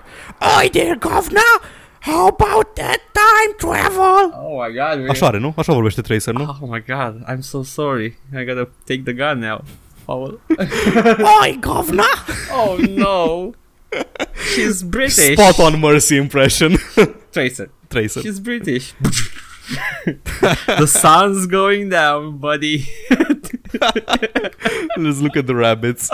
Oi, dear governor, how about that time travel? Oh my god. we- Așa are, nu? Așa vorbește Tracer, nu? Oh my god, I'm so sorry. I gotta take the gun now. Paul. [LAUGHS] Oi, governor! Oh no. She's British. Spot on Mercy impression. [LAUGHS] Tracer. Tracer. She's British. [LAUGHS] the sun's going down, buddy. Let's look at the rabbits.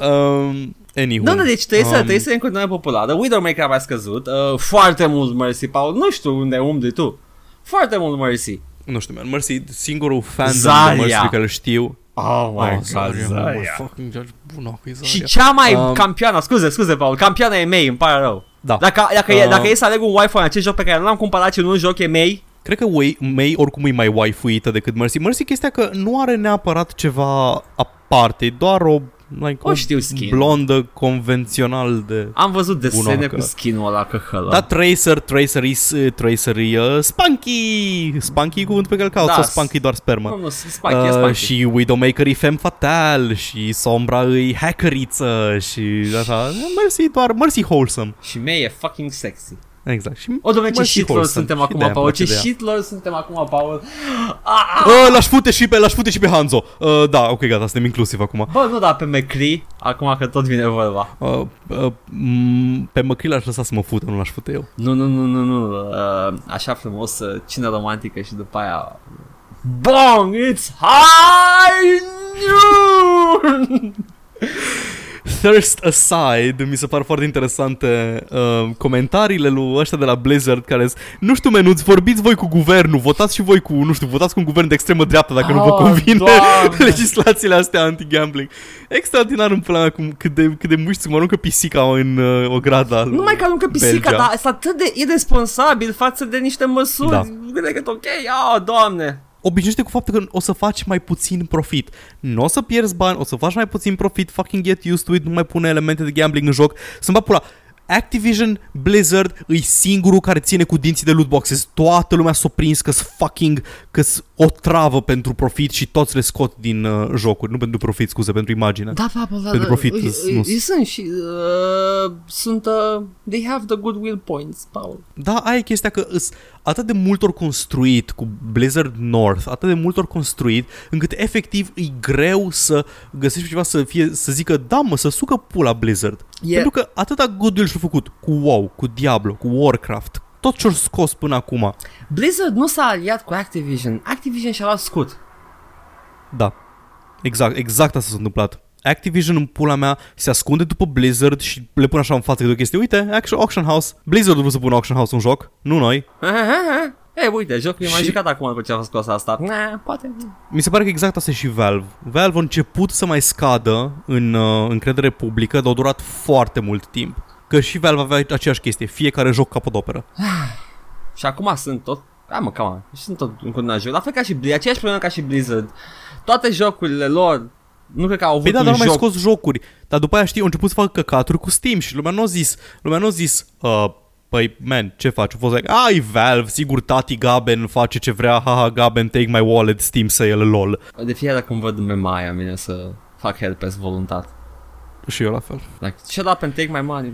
Um, anywho. Nu, nu, deci trebuie să, Um, trebuie să e în continuare populară. Widowmaker a mai scăzut. Uh, foarte mult mersi, Paul. Nu știu unde umbli tu. Foarte mult mersi. Nu știu, man. Mercy, singurul fan de Zaria. Mercy pe care îl știu. Oh my Oh, god, Zaria, Zaria. mă, fucking George Bunoc, e Zaria. Și cea mai Um, campioană, scuze, scuze, Paul, campioana e Mei, îmi pare rău. Da. Dacă, dacă, e, Uh, dacă e să aleg un Wi-Fi în acest joc pe care nu l-am cumpărat și nu un joc e Mei, Cred că Wei- Mei oricum e mai waifuită decât Mercy. Mercy chestia că nu are neapărat ceva aparte, e doar o, like, O știu skin. blondă convențional de... am văzut desene Bunoacă. cu skin-ul ăla căhălă. Da, Tracer, Tracer e, Tracer e uh, Spunky! Spunky e cuvântul pe care îl caut, Da, sau Spunky e doar spermă. Nu, nu, Spunky, e Uh, Spunky. și Widowmaker e femme fatal și Sombra e hackeriță și așa. Mercy e doar, Mercy wholesome. Și Mei e fucking sexy. Exact. Și O, domnule, ce Mercy shitlord wholesome. suntem Și acum, de-aia îmi Paul, place ce de ea. shitlord suntem acum, Paul. Ah, Uh, l-aș fute și pe, l-aș fute și pe Hanzo. Uh, da, ok, gata, suntem inclusiv acum. Bă, nu da pe McCree, acum că tot vine vorba. Uh, uh, m- pe măcri l-aș lăsa să mă fută, nu l-aș fute eu. Nu, nu, nu, nu, nu, uh, așa frumos, uh, cină romantică și după aia... Bong, it's high noon! Thirst aside, mi se par foarte interesante uh, comentariile lui ăștia de la Blizzard care zic, nu știu menuți, vorbiți voi cu guvernul, votați și voi cu, nu știu, votați cu un guvern de extremă dreaptă dacă nu vă Oh, convine Doamne! [LAUGHS] legislațiile astea anti-gambling. Extraordinar în pula mea cum, cât de, cât de muști mănâncă pisica în uh, o grada Nu mai că aruncă pisica, Belgia. dar este atât de irresponsabil față de niște măsuri. Da. Da. că ok, oh, doamne. Obișnuiește cu faptul că o să faci mai puțin profit. Nu o să pierzi bani, o să faci mai puțin profit, fucking get used to it, nu mai pune elemente de gambling în joc. Să-mi bat pula. Activision Blizzard îi singurul care ține cu dinții de loot boxes. Toată lumea s-o prins că fucking că o travă pentru profit și toți le scot din uh, jocuri. Nu pentru profit, scuze, pentru imagine. Da, Pablo, da, Pentru da, profit, îi- îs- îi- nu- îi sunt și uh, sunt uh, they have the goodwill points, Paul. Da, aia e chestia că îs atât de mult ori construit cu Blizzard North, atât de mult ori construit, încât efectiv e greu să găsești ceva să fie, să zică, da mă, să sucă pula Blizzard. E- Pentru că atâta goodwill și-a făcut cu WoW, cu Diablo, cu Warcraft, tot ce-au scos până acum. Blizzard nu s-a aliat cu Activision. Activision și-a luat scut. Da, exact, exact asta s-a întâmplat. Activision în pula mea se ascunde după Blizzard și le pune așa în față câte o chestie. Uite, Action, Auction House. Blizzard vreau să pună Auction House în joc, nu noi. [LAUGHS] Ei, uite, jocul e mai Și- jucat acum după ce a fost scos asta. Nah, poate. Mi se pare că exact asta e și Valve. Valve a început să mai scadă în uh, încredere publică, dar a durat foarte mult timp. Că și Valve avea aceeași chestie, fiecare joc capodoperă. [SIGHS] Și acum sunt tot... Hai mă, cam Și sunt tot în continuare joc. La fel ca și Blizzard. Aceeași problemă ca și Blizzard. Toate jocurile lor nu cred că au avut Păi da, un dar au mai joc. scos jocuri. Dar după aia știi, au început să facă căcaturi cu Steam și lumea nu a zis, lumea nu a zis, uh, Păi, man, ce faci? A fost like, ai Valve, sigur tati Gaben face ce vrea, haha, Gaben, take my wallet, Steam sale, lol. De fiecare dată când văd meme aia, îmi vine să fac herpes voluntat. Și eu la fel. Like, shut up and take my money.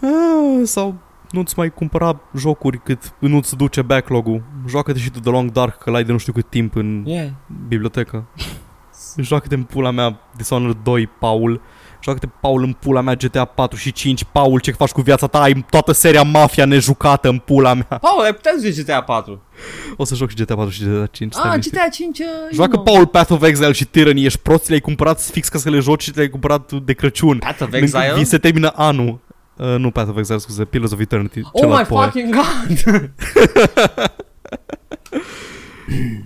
Ah, sau nu-ți mai cumpăra jocuri cât nu-ți duce backlog-ul. Joacă-te și tu The Long Dark, că l-ai de nu știu cât timp în Yeah. bibliotecă. Joacă-te în pula mea Dishonored 2, Paul. Joacă-te, Paul, în pula mea GTA 4 și 5. Paul, ce faci cu viața ta? Ai toată seria Mafia nejucată în pula mea. Paul, ai putea zice GTA 4. O să joc și GTA 4 și GTA 5. stai Ah, liniștit. GTA 5... Uh, Joacă you know. Paul Path of Exile și Tyranny, ești prost, le-ai cumpărat fix ca să le joci și le-ai cumpărat de Crăciun. Path of Lângă- Exile? Vi se termină anul. Uh, nu Path of Exile, scuze, Pillars of Eternity. Oh my celălalt poe. fucking god! [LAUGHS]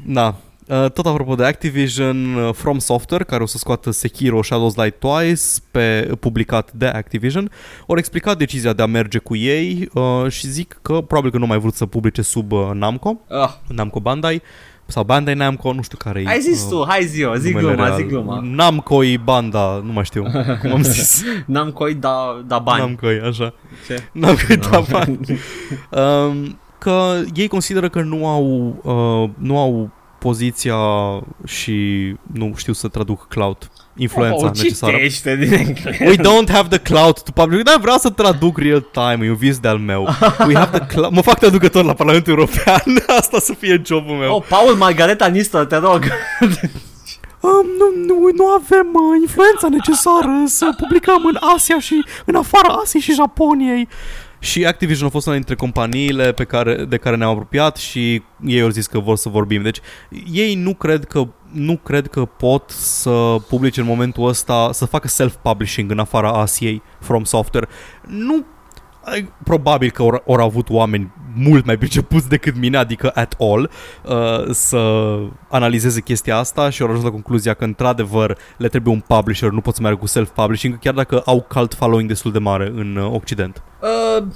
Da. Uh, tot apropo de Activision, uh, From Software, care o să scoată Sekiro Shadows Die Twice, pe, publicat de Activision, au explicat decizia de a merge cu ei uh, și zic că probabil că nu mai vrut să publice sub uh, Namco, uh, Namco Bandai, sau Bandai Namco, nu știu care e. hai zis tu, hai zi eu, zi numele gluma, real. zi gluma. Namco e banda, nu mai știu cum am zis. [LAUGHS] N-am coi da, da bani. Namco e, așa. Ce? Namco e da [LAUGHS] bani. Um, că ei consideră că nu au, uh, nu au poziția și nu știu să traduc cloud, influența oh, necesară. Citește din engleză. We don't have the cloud to public. Da, vreau să traduc real time, e un vis de-al meu. We have the cloud. Mă fac traducător la Parlamentul European. [LAUGHS] Asta să fie jobul meu. Oh, Paul Margareta Nistor, te rog. Um, nu, nu, nu avem uh, influența necesară să publicăm în Asia și în afara Asiei și Japoniei. Și Activision a fost una dintre companiile pe care, de care ne-am apropiat și ei au zis că vor să vorbim. Deci ei nu cred că nu cred că pot să publice în momentul ăsta, să facă self-publishing în afara Asiei From Software. Nu Ai- Probabil că au au avut oameni mult mai pricepuți decât mine, adică at all, uh, să analizeze chestia asta și au ajuns la concluzia că într-adevăr le trebuie un publisher, nu pot să meargă cu self-publishing, chiar dacă au cult following destul de mare în uh, Occident. Uh,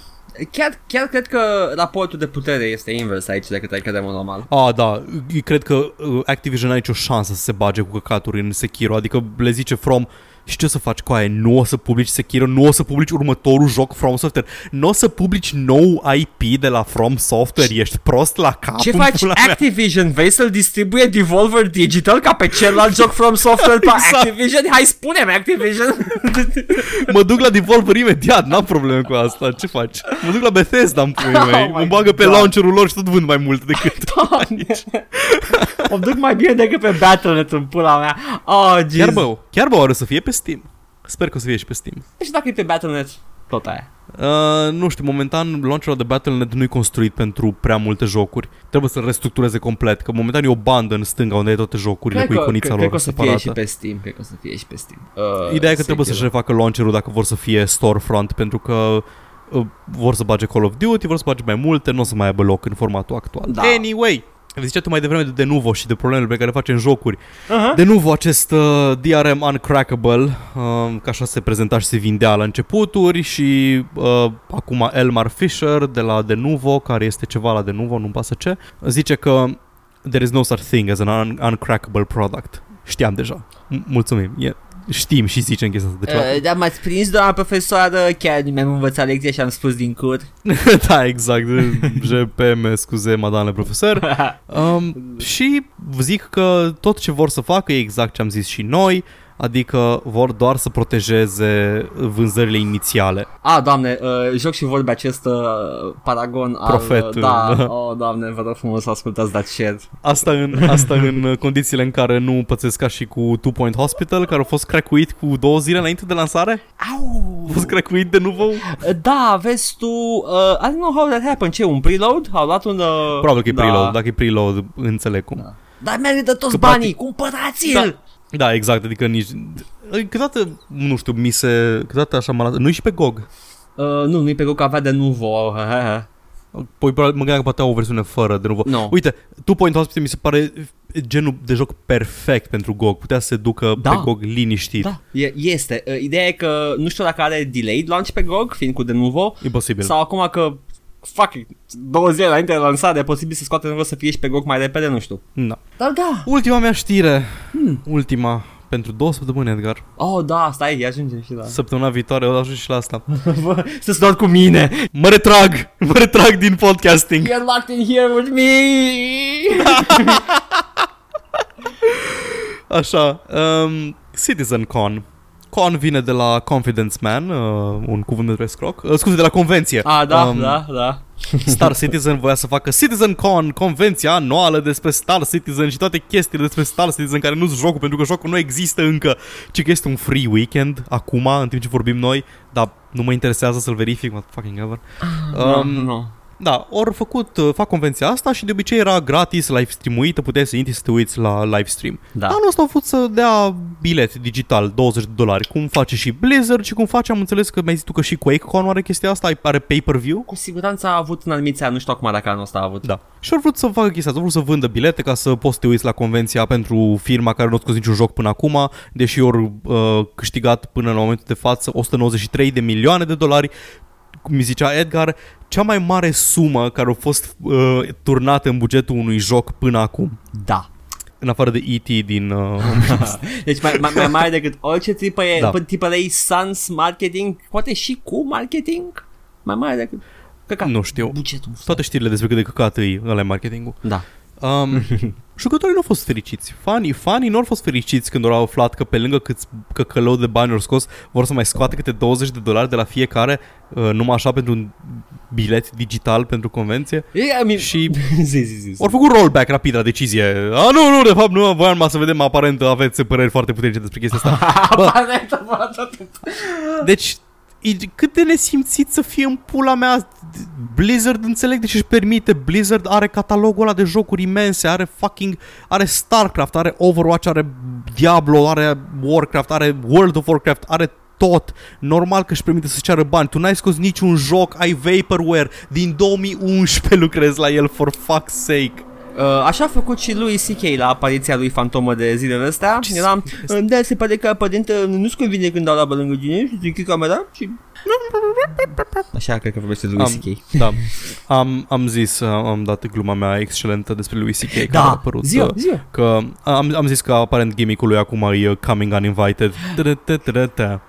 chiar, chiar cred că raportul de putere este invers aici decât ai crede în mod normal. Ah, da, eu cred că uh, Activision n-a nicio șansă să se bage cu căcaturi în Sekiro, adică le zice From și ce o să faci cu aia? Nu o să publici Sekiro, nu o să publici următorul joc From Software, nu o să publici nou IP de la From Software, ești prost la cap. Ce în faci pula mea. Activision? Vrei să-l distribuie Devolver Digital ca pe celălalt joc From Software pe Exact. Activision? Hai spune-mi Activision! [LAUGHS] Mă duc la Devolver imediat, n-am probleme cu asta, ce faci? Mă duc la Bethesda în puii mei, [LAUGHS] Oh my mă bagă pe God. launcherul lor și tot vând mai mult decât [LAUGHS] Doamne! o duc mai bine decât pe Battle.net în pula mea. Oh, Chiar Jesus. bă, chiar bă, oare o să fie pe Steam? Sper că o să fie și pe Steam. Și dacă e pe Battle.net, tot aia. Uh, nu știu, momentan launcherul de Battle.net nu e construit pentru prea multe jocuri. Trebuie să-l restructureze complet, că momentan e o bandă în stânga unde ai toate jocurile Cred cu că, iconița cred, lor cred că o să separată. fie și pe Steam. Cred că o să fie și pe Steam. Uh, Ideea e că trebuie să-și Sekiro. refacă launcherul dacă vor să fie storefront, pentru că uh, vor să bage Call of Duty, vor să bage mai multe, nu o să mai aibă loc în formatul actual. Da. Anyway, Zicea tu mai devreme de Denuvo și de problemele pe care le face în jocuri. Uh-huh. Denuvo, acest uh, DRM uncrackable, uh, ca așa se prezenta și se vindea la începuturi și uh, acum Elmar Fisher de la Denuvo, care este ceva la Denuvo, nu-mi pasă ce, zice că there is no such thing as an un- uncrackable product. Știam deja. M- mulțumim. E, știm și zicem chestia asta de ceva. Uh, da, m-ați prins, doamna profesoară, chiar mi-am învățat lecția și am spus din cur. [LAUGHS] da, exact. GPM, scuze, madame profesor. [LAUGHS] Um, și zic că tot ce vor să facă e exact ce am zis și noi, adică vor doar să protejeze vânzările inițiale. A, doamne, uh, joc și vorbe acest uh, paragon al... Profet, uh, da, da. oh, doamne, vă rog frumos să ascultați dat share. Asta în, asta în condițiile în care nu pățesc ca și cu Two Point Hospital, care a fost crackuit cu două zile înainte de lansare. Au! A fost crackuit de nou. Uh, Da, vezi tu, uh, I don't know how that happened, ce, un preload? Au luat un... Uh, Probabil că e da. preload. Dacă e preload, înțeleg cum. Da. Dar merită toți Că banii, practic- cumpărați-l! Da. Da, exact, adică nici... Câteodată, nu știu, mi se... Câteodată așa mă lasă... Nu e și pe GOG. Uh, nu, nu-i pe că avea de nuvo. [LAUGHS] Păi probabil mă gândeam că poate au o versiune fără de nou. No. Uite, Two Point Hospital mi se pare genul de joc perfect pentru GOG. Putea să se ducă Da. pe GOG liniștit. Da, e, este. Uh, Ideea e că nu știu dacă are delayed launch pe GOG, fiind cu de nuvo, E posibil. sau acum că fuck, două zile înainte de lansare, e posibil să scoate nevoie să fie și pe GOG mai repede, nu știu. Da. Dar da. Ultima mea știre. Hmm. Ultima. Pentru două săptămâni, Edgar. Oh, da, stai, ia ajungem și la... Săptămâna viitoare o ajung și la asta. [LAUGHS] Să-ți doar cu mine. Mă retrag! Mă retrag din podcasting. You're locked in here with me. [LAUGHS] Așa. Um, Citizen Con. Con vine de la Confidence Man, uh, un cuvânt de rescroc. Uh, scuze, de la convenție. Ah, da, Um, da, da. [LAUGHS] Star Citizen voia să facă Citizen Con, convenția anuală despre Star Citizen și toate chestiile despre Star Citizen care nu sunt jocul, pentru că jocul nu există încă, ci că este un free weekend acum, în timp ce vorbim noi, dar nu mă interesează să-l verific, what fucking ever. Um, Um, no. Da, ori făcut, uh, fac convenția asta și de obicei era gratis, live streamuită, puteai să intri să te uiți la live stream. Da. Anul ăsta au vrut să dea bilet digital, 20 de dolari, cum face și Blizzard și cum face, am înțeles că mi-ai zis tu că și QuakeCon are chestia asta, are pay-per-view. Cu siguranță a avut în anumiți ani, nu știu acum dacă anul ăsta a avut. Da. Și au vrut să facă chestia asta, au vrut să vândă bilete ca să poți să te uiți la convenția pentru firma care nu a scos niciun joc până acum, deși au uh, câștigat până la momentul de față 193 de milioane de dolari. Cum mi zicea Edgar, cea mai mare sumă care a fost uh, turnată în bugetul unui joc până acum. Da. În afară de E.T. din... Uh, [LAUGHS] Deci mai, mai, mai mare decât orice AAA, Da. AAA Sans marketing, poate și cu marketing, mai mare decât... Căcat. nu știu. Bugetul. Toate știrile despre cât de căcat e ăla e marketingul. Da. Um, [LAUGHS] jucătorii nu au fost fericiți. Fanii, fanii nu au fost fericiți când au aflat că pe lângă cât că călău de bani au scos, vor să mai scoate câte 20 de dolari de la fiecare, uh, numai așa pentru un bilet digital pentru convenție. E, I mean, Și [LAUGHS] zi, zi, zi. au făcut rollback rapid la decizie. A, nu, nu, de fapt nu, voiam numai să vedem, aparent aveți păreri foarte puternice despre chestia asta. [LAUGHS] Bă, Aparent, aparent. deci, e, cât de nesimțit să fie în pula mea Blizzard înțeleg de ce își permite Blizzard are catalogul ăla de jocuri imense Are fucking Are StarCraft, are Overwatch, are Diablo Are Warcraft, are World of Warcraft Are tot. Normal că își permite să ceară bani. Tu n-ai scos niciun joc, ai Vaporware. Din 2011 lucrezi la el, for fuck's sake. Uh, așa a făcut și lui CK la apariția lui fantomă de zilele astea. Ce Eram, da, se pare că părinte nu-ți convine când dau la lângă tine și zic camera și... Așa cred că vorbește lui Am- CK. Da. Am, am zis, am dat gluma mea excelentă despre lui C.K. care a Da, apărut. zi uh, zi Că am, am zis că aparent gimmick-ul lui acum e uh, coming uninvited. Da-da-da-da-da.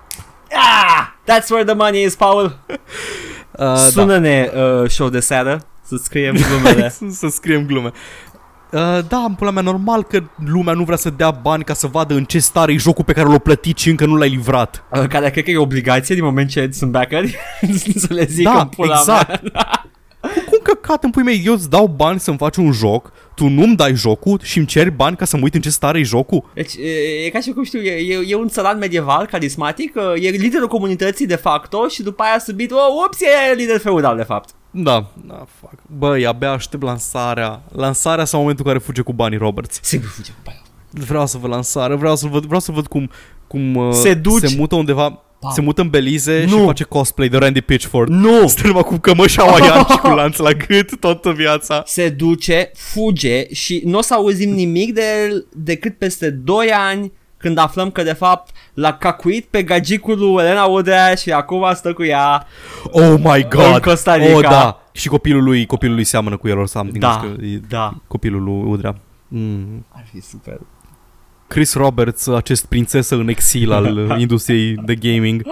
Ah! That's where the money is, Paul. [LAUGHS] Uh, da. Sună-ne uh, show de seară să scriem glumele. să, [LAUGHS] să scriem glume. Uh, da, în pula mea, normal că lumea nu vrea să dea bani ca să vadă în ce stare e jocul pe care l-a plătit și încă nu l-ai livrat. Uh, care cred că e obligație din moment ce sunt backeri [LAUGHS] să le zic Da, în pula exact. [LAUGHS] mea. Cum căcat în pui mei, eu îți dau bani să-mi faci un joc, tu nu-mi dai jocul și îmi ceri bani ca să mă uit în ce stare e jocul? Deci e, e ca și cum știu, e, e, e un țăran medieval, carismatic, uh, e liderul comunității de facto și după aia subit, oh, ups, e lider feudal de fapt. Da, da, fuck. Băi, abia aștept lansarea. Lansarea sau momentul în care fuge cu banii Roberts. Sigur fuge cu aia. Vreau să văd lansarea, vreau să văd, vreau să văd cum, cum uh, Se duce. se mută undeva, Pa. se mută în Belize Nu. și face cosplay de Randy Pitchford. Nu! [LAUGHS] Stă numai cu cămăși [LAUGHS] hawaian și cu lanț la gât toată viața. Se duce, fuge și nu o să auzim nimic de el decât peste 2 ani când aflăm că de fapt l-a cacuit pe gagicul lui Elena Udrea și acum stă cu ea. Oh my god. În Costa Rica. Oh, da. Și copilul lui, copilul lui seamănă cu el or something. Da, nu știu, e da. Copilul lui Udrea. Mm. Ar fi super. Chris Roberts, acest prințesă în exil al [LAUGHS] industriei de gaming. [GASPS]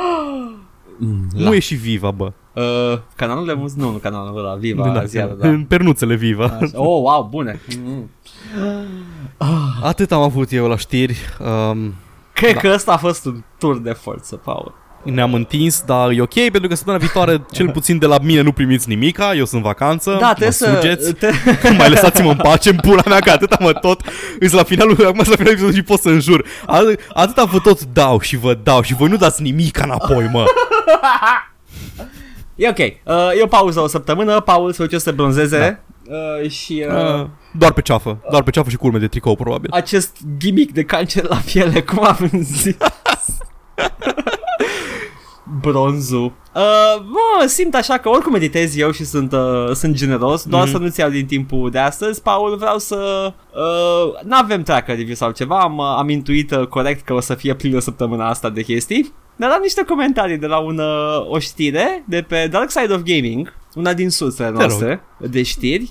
Mm, Nu e și Viva, bă. Uh, canalul de muzică, nu, nu canalul ăla, Viva, Da, da, ziară, da. În pernuțele Viva. Așa. Oh, wow, bune. Mm. Atât am avut eu la știri. Um, Cred Da. că ăsta a fost un tur de forță, Paul. Ne-am întins, dar e ok, pentru că săptămâna viitoare, [LAUGHS] cel puțin de la mine, nu primiți nimica, eu sunt în vacanță, Da, mă trebuie să... sugeți, Te... [LAUGHS] mai lăsați-mă în pace, în pula mea, că atâta mă tot, îs la finalul, acum sunt la finalul episodului și pot să înjur. Atât, atâta vă tot dau și vă dau și voi nu dați nimic înapoi, mă. [LAUGHS] E ok. Uh, e o pauză o săptămână, Paul se duce să se bronzeze uh, și uh, Uh, doar pe ceafă, doar pe ceafă și curme de tricou, probabil. acest gimmick de cancer la piele, cum am zis? Bronzul. Uh, mă, simt așa că oricum meditez eu și sunt, uh, sunt generos, doar Mhm. să nu-ți iau din timpul de astăzi. Paul, vreau să... Uh, n-avem tracker review sau ceva, am, uh, am intuit uh, corect că o să fie plină săptămâna asta de chestii. Ne-a dat niște comentarii de la un, uh, o știre de pe Dark Side of Gaming, una din sursele rog. noastre de știri.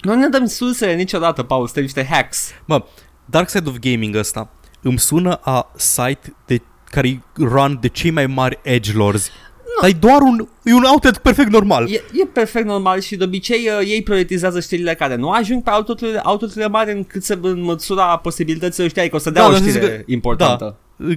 Nu ne dăm sursele niciodată, Paul, suntem niște hacks. Mă, Dark Side of Gaming ăsta îmi sună a site de care run de cei mai mari edgelords. Dar e doar un, e un outlet perfect normal. E, e perfect normal și de obicei uh, ei prioritizează știrile care nu ajung pe outlet-urile, outlet mari încât să în măsura posibilităților știai că o să dea Da, o dar să zic știre că- importantă.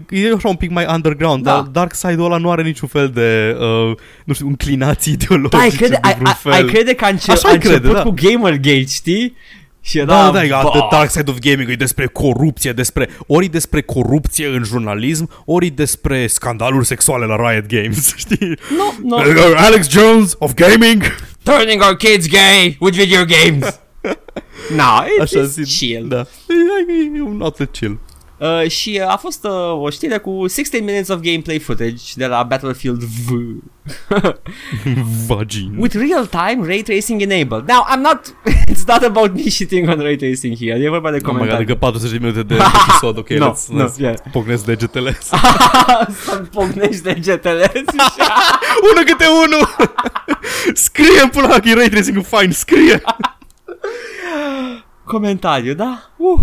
E așa un pic mai underground, Da. dar Dark Side-ul ăla nu are niciun fel de, uh, nu știu, inclinații ideologice [LAUGHS] Da, ai crede, de ai, vreun ai, fel. ai crede că a, înce- Așa a ai crede, început da. cu Gamergate, știi? Și era, Da, da, da, "Bah." The Dark Side of Gaming e despre corupție, despre ori e despre corupție în jurnalism, ori e despre scandaluri sexuale la Riot Games, [LAUGHS] știi? Nu, nu. Alex Jones of Gaming. Turning our kids gay with video games. [LAUGHS] no, it's, Așa it's zic. chill. Da. E, e un outlet chill. Uh, și uh, a fost uh, o știre cu 16 minutes of gameplay footage de la Battlefield V. [LAUGHS] Vagin. With real-time ray tracing enabled. Now, I'm not... [LAUGHS] It's not about me shitting on ray tracing here. E vorba de Oh my god, comentarii. adică 40 de minute de [LAUGHS] episod, ok, No, let's, no, let's yeah. pocnesc degetele. Să-mi pocnești degetele. unul câte unul! scrie în pula mea că e ray tracing fine, scrie! Comentariu, da? Uh.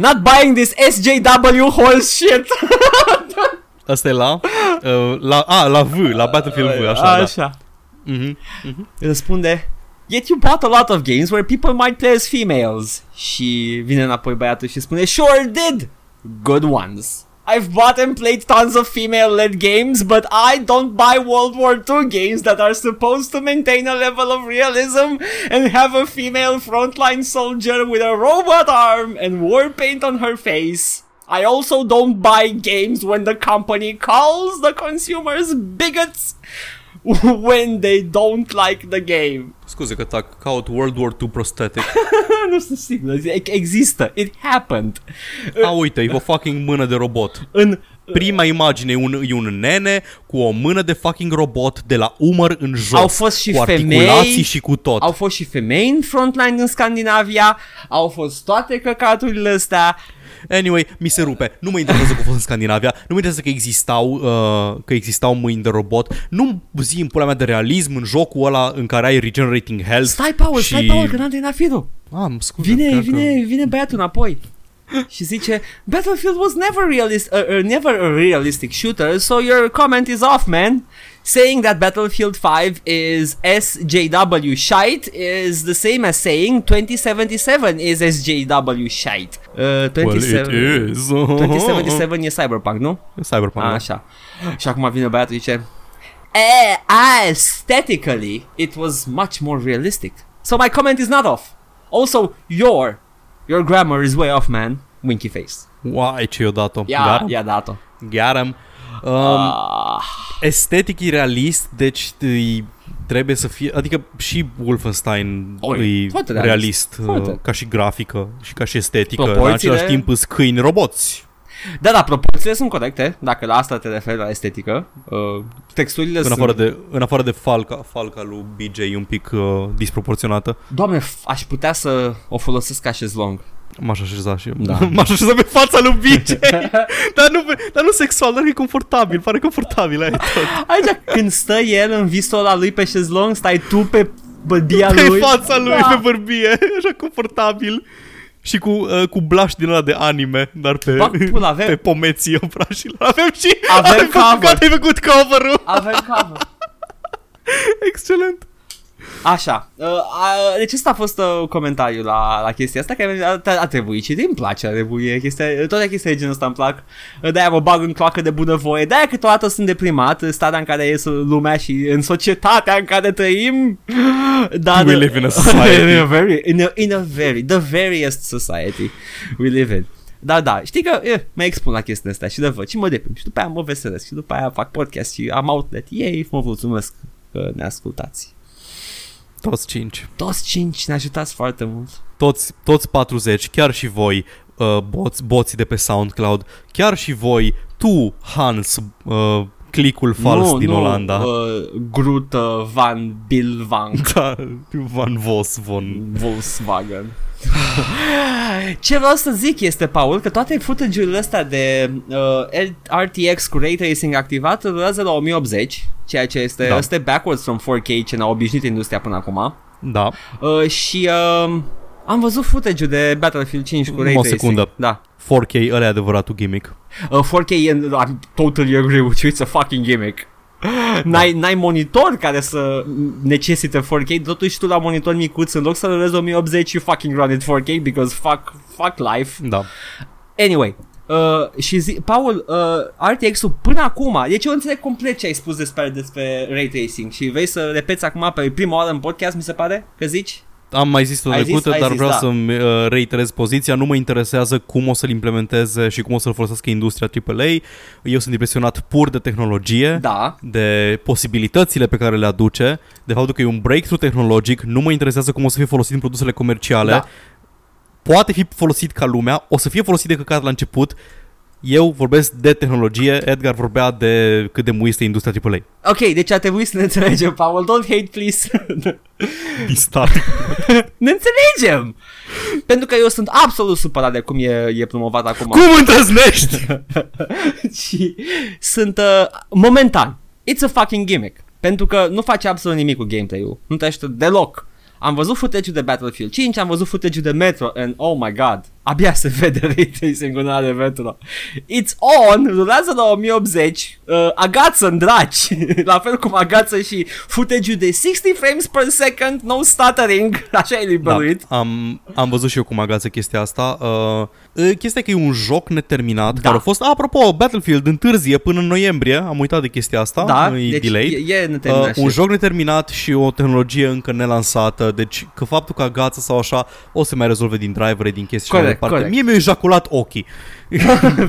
Not buying this SJW horse shit. [LAUGHS] Asta e la, uh, la, a, la V, la Battlefield V, așa, da. Așa. Mhm. Răspunde Yet you bought a lot of games where people might play as females. Și vine înapoi băiatul și spune Sure did! Good ones. I've bought and played tons of female-led games, but I don't buy World War II games that are supposed to maintain a level of realism and have a female frontline soldier with a robot arm and war paint on her face. I also don't buy games when the company calls the consumers bigots [LAUGHS] when they don't like the game. Scuze că tac, caut World War II prosthetic. [LAUGHS] nu sunt sigur, există, it happened. A, uite, e o fucking mână de robot. În Prima imagine e un, e un nene cu o mână de fucking robot de la umăr în jos. Au fost și cu femei, articulații și cu tot. Au fost și femei în frontline în Scandinavia, au fost toate căcaturile astea. Anyway, mi se rupe. Nu mă interesează că a fost în Scandinavia. Nu mă interesează că existau, uh, că existau mâini de robot. Nu zi în pula mea de realism în jocul ăla în care ai regenerating health. Stai, Paul, și... stai, Paul, că n-am terminat firul. Ah, mă scuze. Vine, cred vine, vine băiatul înapoi. Și zice Battlefield was never realist, uh, uh, never a realistic shooter, so your comment is off, man. Saying that Battlefield 5 is SJW shite is the same as saying 2077 is SJW shite. Uh, Că... Well, it is. [LAUGHS] 2077 e Cyberpunk, nu? Cyberpunk. A, așa. Și acum vine băiatul și zice eh, aesthetically it was much more realistic. So my comment is not off. Also, your your grammar is way off, man. Winky face. Uai, ce i-o dat-o. Ia, Got 'em. ia dat-o. Got 'em. Um, Ah, estetic e realist, deci îi trebuie să fie, adică și Wolfenstein Oi, e foarte realist, realist, uh, foarte. ca și grafică și ca și estetică, în Proporțiile- același timp îs câini roboți. Da, da, proporțiile sunt corecte, dacă la asta te referi la estetică. Uh, texturile În sunt... afară de, în afară de falca, falca lui BJ e un pic uh, disproporționată. Doamne, f- aș putea să o folosesc ca șezlong. M-aș așeza și eu. Da. [LAUGHS] M-aș așeza pe fața lui BJ. [LAUGHS] dar, nu, dar nu sexual, dar e confortabil, pare confortabil. Aia e tot. Aici, când stă el în visul ăla lui pe șezlong, stai tu pe bădia Pe lui. fața lui, Da. pe bărbie, [LAUGHS] așa confortabil. Și cu, uh, cu blush din ăla de anime, dar pe, Bag pula, avem- pe pomeții obrașilor. Avem și... Avem [LAUGHS] ai făcut- cover. Gata, ai făcut cover-ul. Avem cover. [LAUGHS] Excelent. Așa, uh, uh, deci ăsta a fost uh, comentariul la, la chestia asta care a, a trebuit și îmi place, a trebuit chestia, toate chestiile de genul ăsta îmi plac, Uh, de-aia mă bag în cloacă de bunăvoie, de-aia câteodată sunt deprimat, în starea în care e lumea și în societatea în care trăim, [LAUGHS] dar We live in a society. [LAUGHS] in a very, in a, in a very, the veriest society we live in. Da, da, știi că eh, mă expun la chestiile astea și le văd și mă deprim și după aia mă veselesc și după aia fac podcast și am outlet. Ei, mă mulțumesc că ne ascultați. Toți cinci. Toți cinci ne ajutați foarte mult. Toți, toți 40, chiar și voi, uh, boți, boții de pe SoundCloud, chiar și voi, tu, Hans, uh, clicul fals nu, din nu, Olanda. Uh, Groot uh, Van Bilvang [LAUGHS] Da, Van Vos, von... Volkswagen. [SIGHS] Ce vreau să zic este, Paul, că toate footage-urile astea de uh, RTX cu Ray Tracing activat durează la 1080, ceea ce este, Da. este backwards from 4K ce ne-a obișnuit industria până acum. Da, Uh, și uh, am văzut footage-ul de Battlefield 5 cu Ray O Tracing. secundă. Da. 4K, ăla e adevăratul gimmick. Uh, 4K, and I'm totally agree with you, it's a fucking gimmick. [GASPS] N-ai, n-ai monitor care să necesite 4K, totuși tu la monitor micuț, în loc să rulezi 1080, you fucking run it 4K because fuck, fuck life. Da. Anyway, uh, și zi, Paul, uh, RTX-ul până acum, deci eu înțeleg complet ce ai spus despre, despre Ray Tracing și vrei să repeți acum pe prima oară în podcast, mi se pare, că zici? Am mai zis-o Ai zis? trecută, Ai dar zis, vreau da. să-mi uh, reiterez poziția. Nu mă interesează cum o să-l implementeze și cum o să-l folosească industria AAA. Eu sunt impresionat pur de tehnologie. Da. de posibilitățile pe care le aduce, de faptul că e un breakthrough tehnologic, nu mă interesează cum o să fie folosit în produsele comerciale, Da. poate fi folosit ca lumea, o să fie folosit de căcat la început, eu vorbesc de tehnologie, Edgar vorbea de cât de muistă e industria AAA. Ok, deci a trebuit să ne înțelegem, Paul, don't hate, please. [LAUGHS] Distat. [LAUGHS] ne înțelegem! Pentru că eu sunt absolut supărat de cum e, e promovat acum. cum îndrăznești? [LAUGHS] și sunt uh, momentan. It's a fucking gimmick. Pentru că nu face absolut nimic cu gameplay-ul. Nu te ajută deloc. Am văzut footage de Battlefield 5, am văzut footage de Metro and oh my god, abia se vede [LAUGHS] ray tracing-ul ăla de Metro. It's on, rulează la 1080, uh, agață în draci, [LAUGHS] la fel cum agață și footage de 60 frames per second, no stuttering, [LAUGHS] așa e liberuit. Da, am, am văzut și eu cum agață chestia asta. Uh, uh, chestia că e un joc neterminat, Da. care a fost, apropo, Battlefield întârzie până în noiembrie, am uitat de chestia asta, Da, e deci delayed. e, e neterminat Uh, și- un joc neterminat și o tehnologie încă nelansată, deci că faptul că agață sau așa o să mai rezolve din drivere, din chestii corect. departe. Mie mi-a ejaculat ochii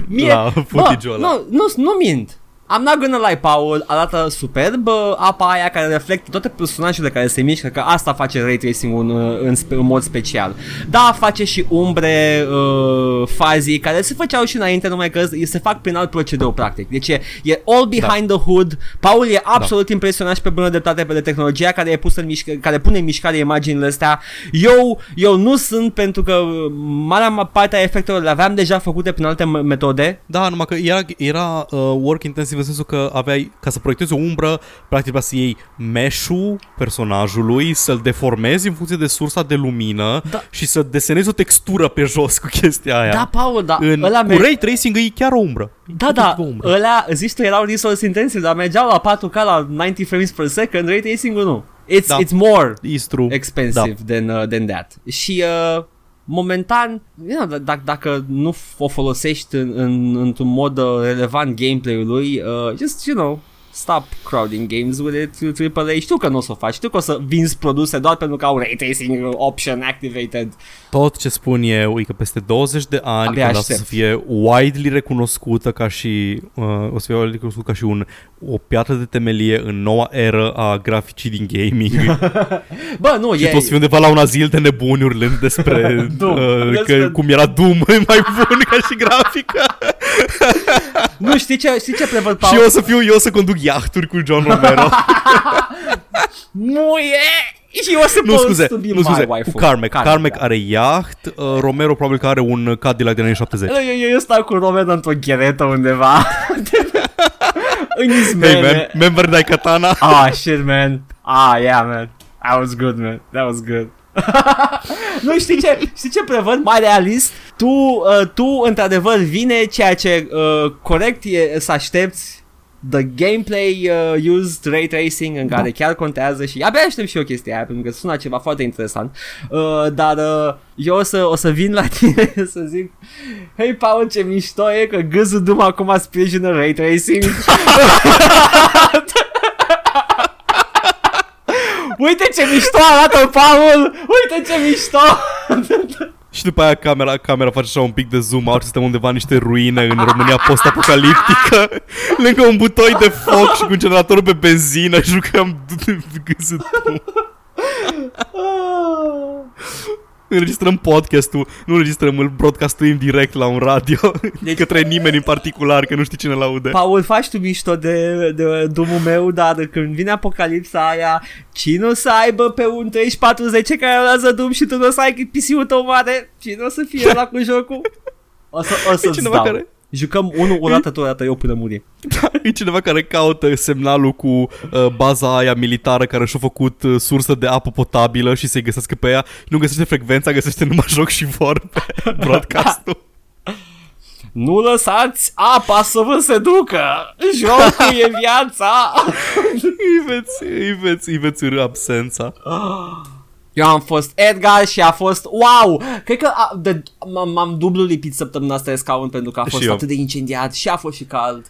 Mie, la footage-ul ăla. nu, nu, nu mint. I'm not gonna lie, Paul, arată superb uh, apa aia care reflectă toate personajele care se mișcă, că asta face ray tracing-ul în, în, spe- în mod special. Da, face și umbre, uh, fazii, care se făceau și înainte, numai că se fac prin alt procedeu, practic. Deci e, e all behind the hood. Paul e absolut impresionat și pe bună dreptate pe de tehnologia care e pusă în mișcă, care pune în mișcare imaginile astea. Eu, eu nu sunt pentru că marea parte a efectelor le aveam deja făcute prin alte m- metode, Da, numai că era, era uh, work intensiv în sensul că aveai, ca să proiectezi o umbră, practic trebuia să iei mesh-ul personajului, să-l deformezi în funcție de sursa de lumină Da. și să desenezi o textură pe jos cu chestia aia. Da, Paul, da, în, ăla cu me- ray tracing e chiar o umbră. Da, da, o umbră. ălea, zici tu, erau resource intensive, dar mergeau la 4K la 90 frames per second, ray tracing-ul nu. It's, Da. it's more Is true. expensive da. than, uh, than that. Și uh, momentan, you know, d- dacă, dacă nu f- o folosești în, în, într-un mod uh, relevant gameplay-ului, uh, just, you know, stop crowding games with it AAA. Știu că nu o să o faci, știu că o să vinzi produse doar pentru că au ray tracing option activated. Tot ce spun eu e că peste 20 de ani, Abia când asta aștept. să fie widely recunoscută ca și, uh, o să fie widely recunoscută ca și un, o piatră de temelie în noua eră a graficii din gaming. [LAUGHS] Bă, nu, și e... tu o să fii undeva la un azil de nebuni urlând despre, [LAUGHS] Doom. uh, Despre- că, cum era Doom [LAUGHS] mai bun ca și grafică. [LAUGHS] Nu, știi ce, știi ce prevăd, Paul? și eu o să fiu, eu o să conduc iahturi cu John Romero. [LAUGHS] Nu e! Și eu o să nu, pot scuze, to be nu, my scuze, waifu. cu Carmack. Carmack da. are iaht, uh, Romero probabil că are un Cadillac de anii 70. Eu, eu, eu stau cu Roman într-o gheretă undeva. [LAUGHS] în izmene. Hey man, remember Daikatana? Ah, shit, man. Ah, yeah, man. That was good, man. That was good. [LAUGHS] nu știi ce, știi ce prevăd mai realist? Tu, uh, tu într-adevăr vine ceea ce uh, corect e să aștepți the gameplay uh, used ray tracing în care chiar contează și abia aștept și eu chestia aia pentru că sună ceva foarte interesant. Uh, dar uh, eu o să, o să vin la [LAUGHS] tine să zic Hei Paul ce mișto e că gâzul Doom acum sprijină ray tracing [LAUGHS] Uite ce mișto arată Paul! Uite ce mișto! Și după aia camera, camera face așa un pic de zoom out și suntem undeva în niște ruine în România post-apocaliptică [LAUGHS] Lângă un butoi de foc și cu un generator pe benzină Jucăm [LAUGHS] gâzul [LAUGHS] Înregistrăm podcastul, nu înregistrăm, îl broadcastuim direct la un radio Deci- [LAUGHS] deci... Către nimeni în particular, că nu știi cine l-aude Paul, faci tu mișto de, de drumul meu, dar când vine apocalipsa aia, cine o să aibă pe un 3410 care lasă drum și tu nu o să ai PC-ul tău mare? Cine o să fie [LAUGHS] la cu jocul? O, să, o să-ți cineva dau. care- Jucăm unul o dată, tu o dată, eu până muri. [LAUGHS] E cineva care caută semnalul cu uh, baza aia militară care și-a făcut uh, sursă de apă potabilă și să-i găsească pe ea Nu găsește frecvența, găsește numai [LAUGHS] joc și vorbe [LAUGHS] broadcastul Nu lăsați apa să vă seducă! Jocul e viața! Îi veți, îi veți, îi veți urâ absența Eu am fost Edgar și a fost wow! Cred că a, de, m-am, m-am dublu lipit săptămâna asta de scaun pentru că a Și fost eu. atât de incendiat și a fost și cald.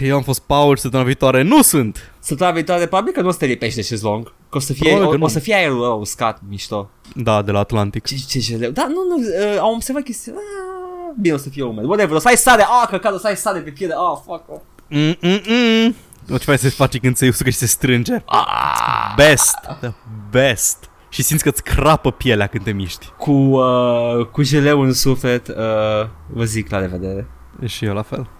Eu am fost Paul și săptămâna viitoare nu sunt Săptămâna viitoare probabil că nu o să te lipești de șezlong. Că o să fie, Probabil că o, nu. o să fie aerul ăla uscat, mișto. Da, de la Atlantic Ce, ce jeleu. Da, nu, nu, uh, am observat chestia. Ah, bine, o să fie umed. Whatever, o să ai sare. Ah, căcat, o să ai sare pe piele. Ah, fuck off. Mm-mm-mm. O ce faci să faci când se usucă și se strânge Ah. Best The best Și simți că îți crapă pielea când te miști Cu, uh, cu jeleu în suflet, uh, vă zic la revedere. Și eu la fel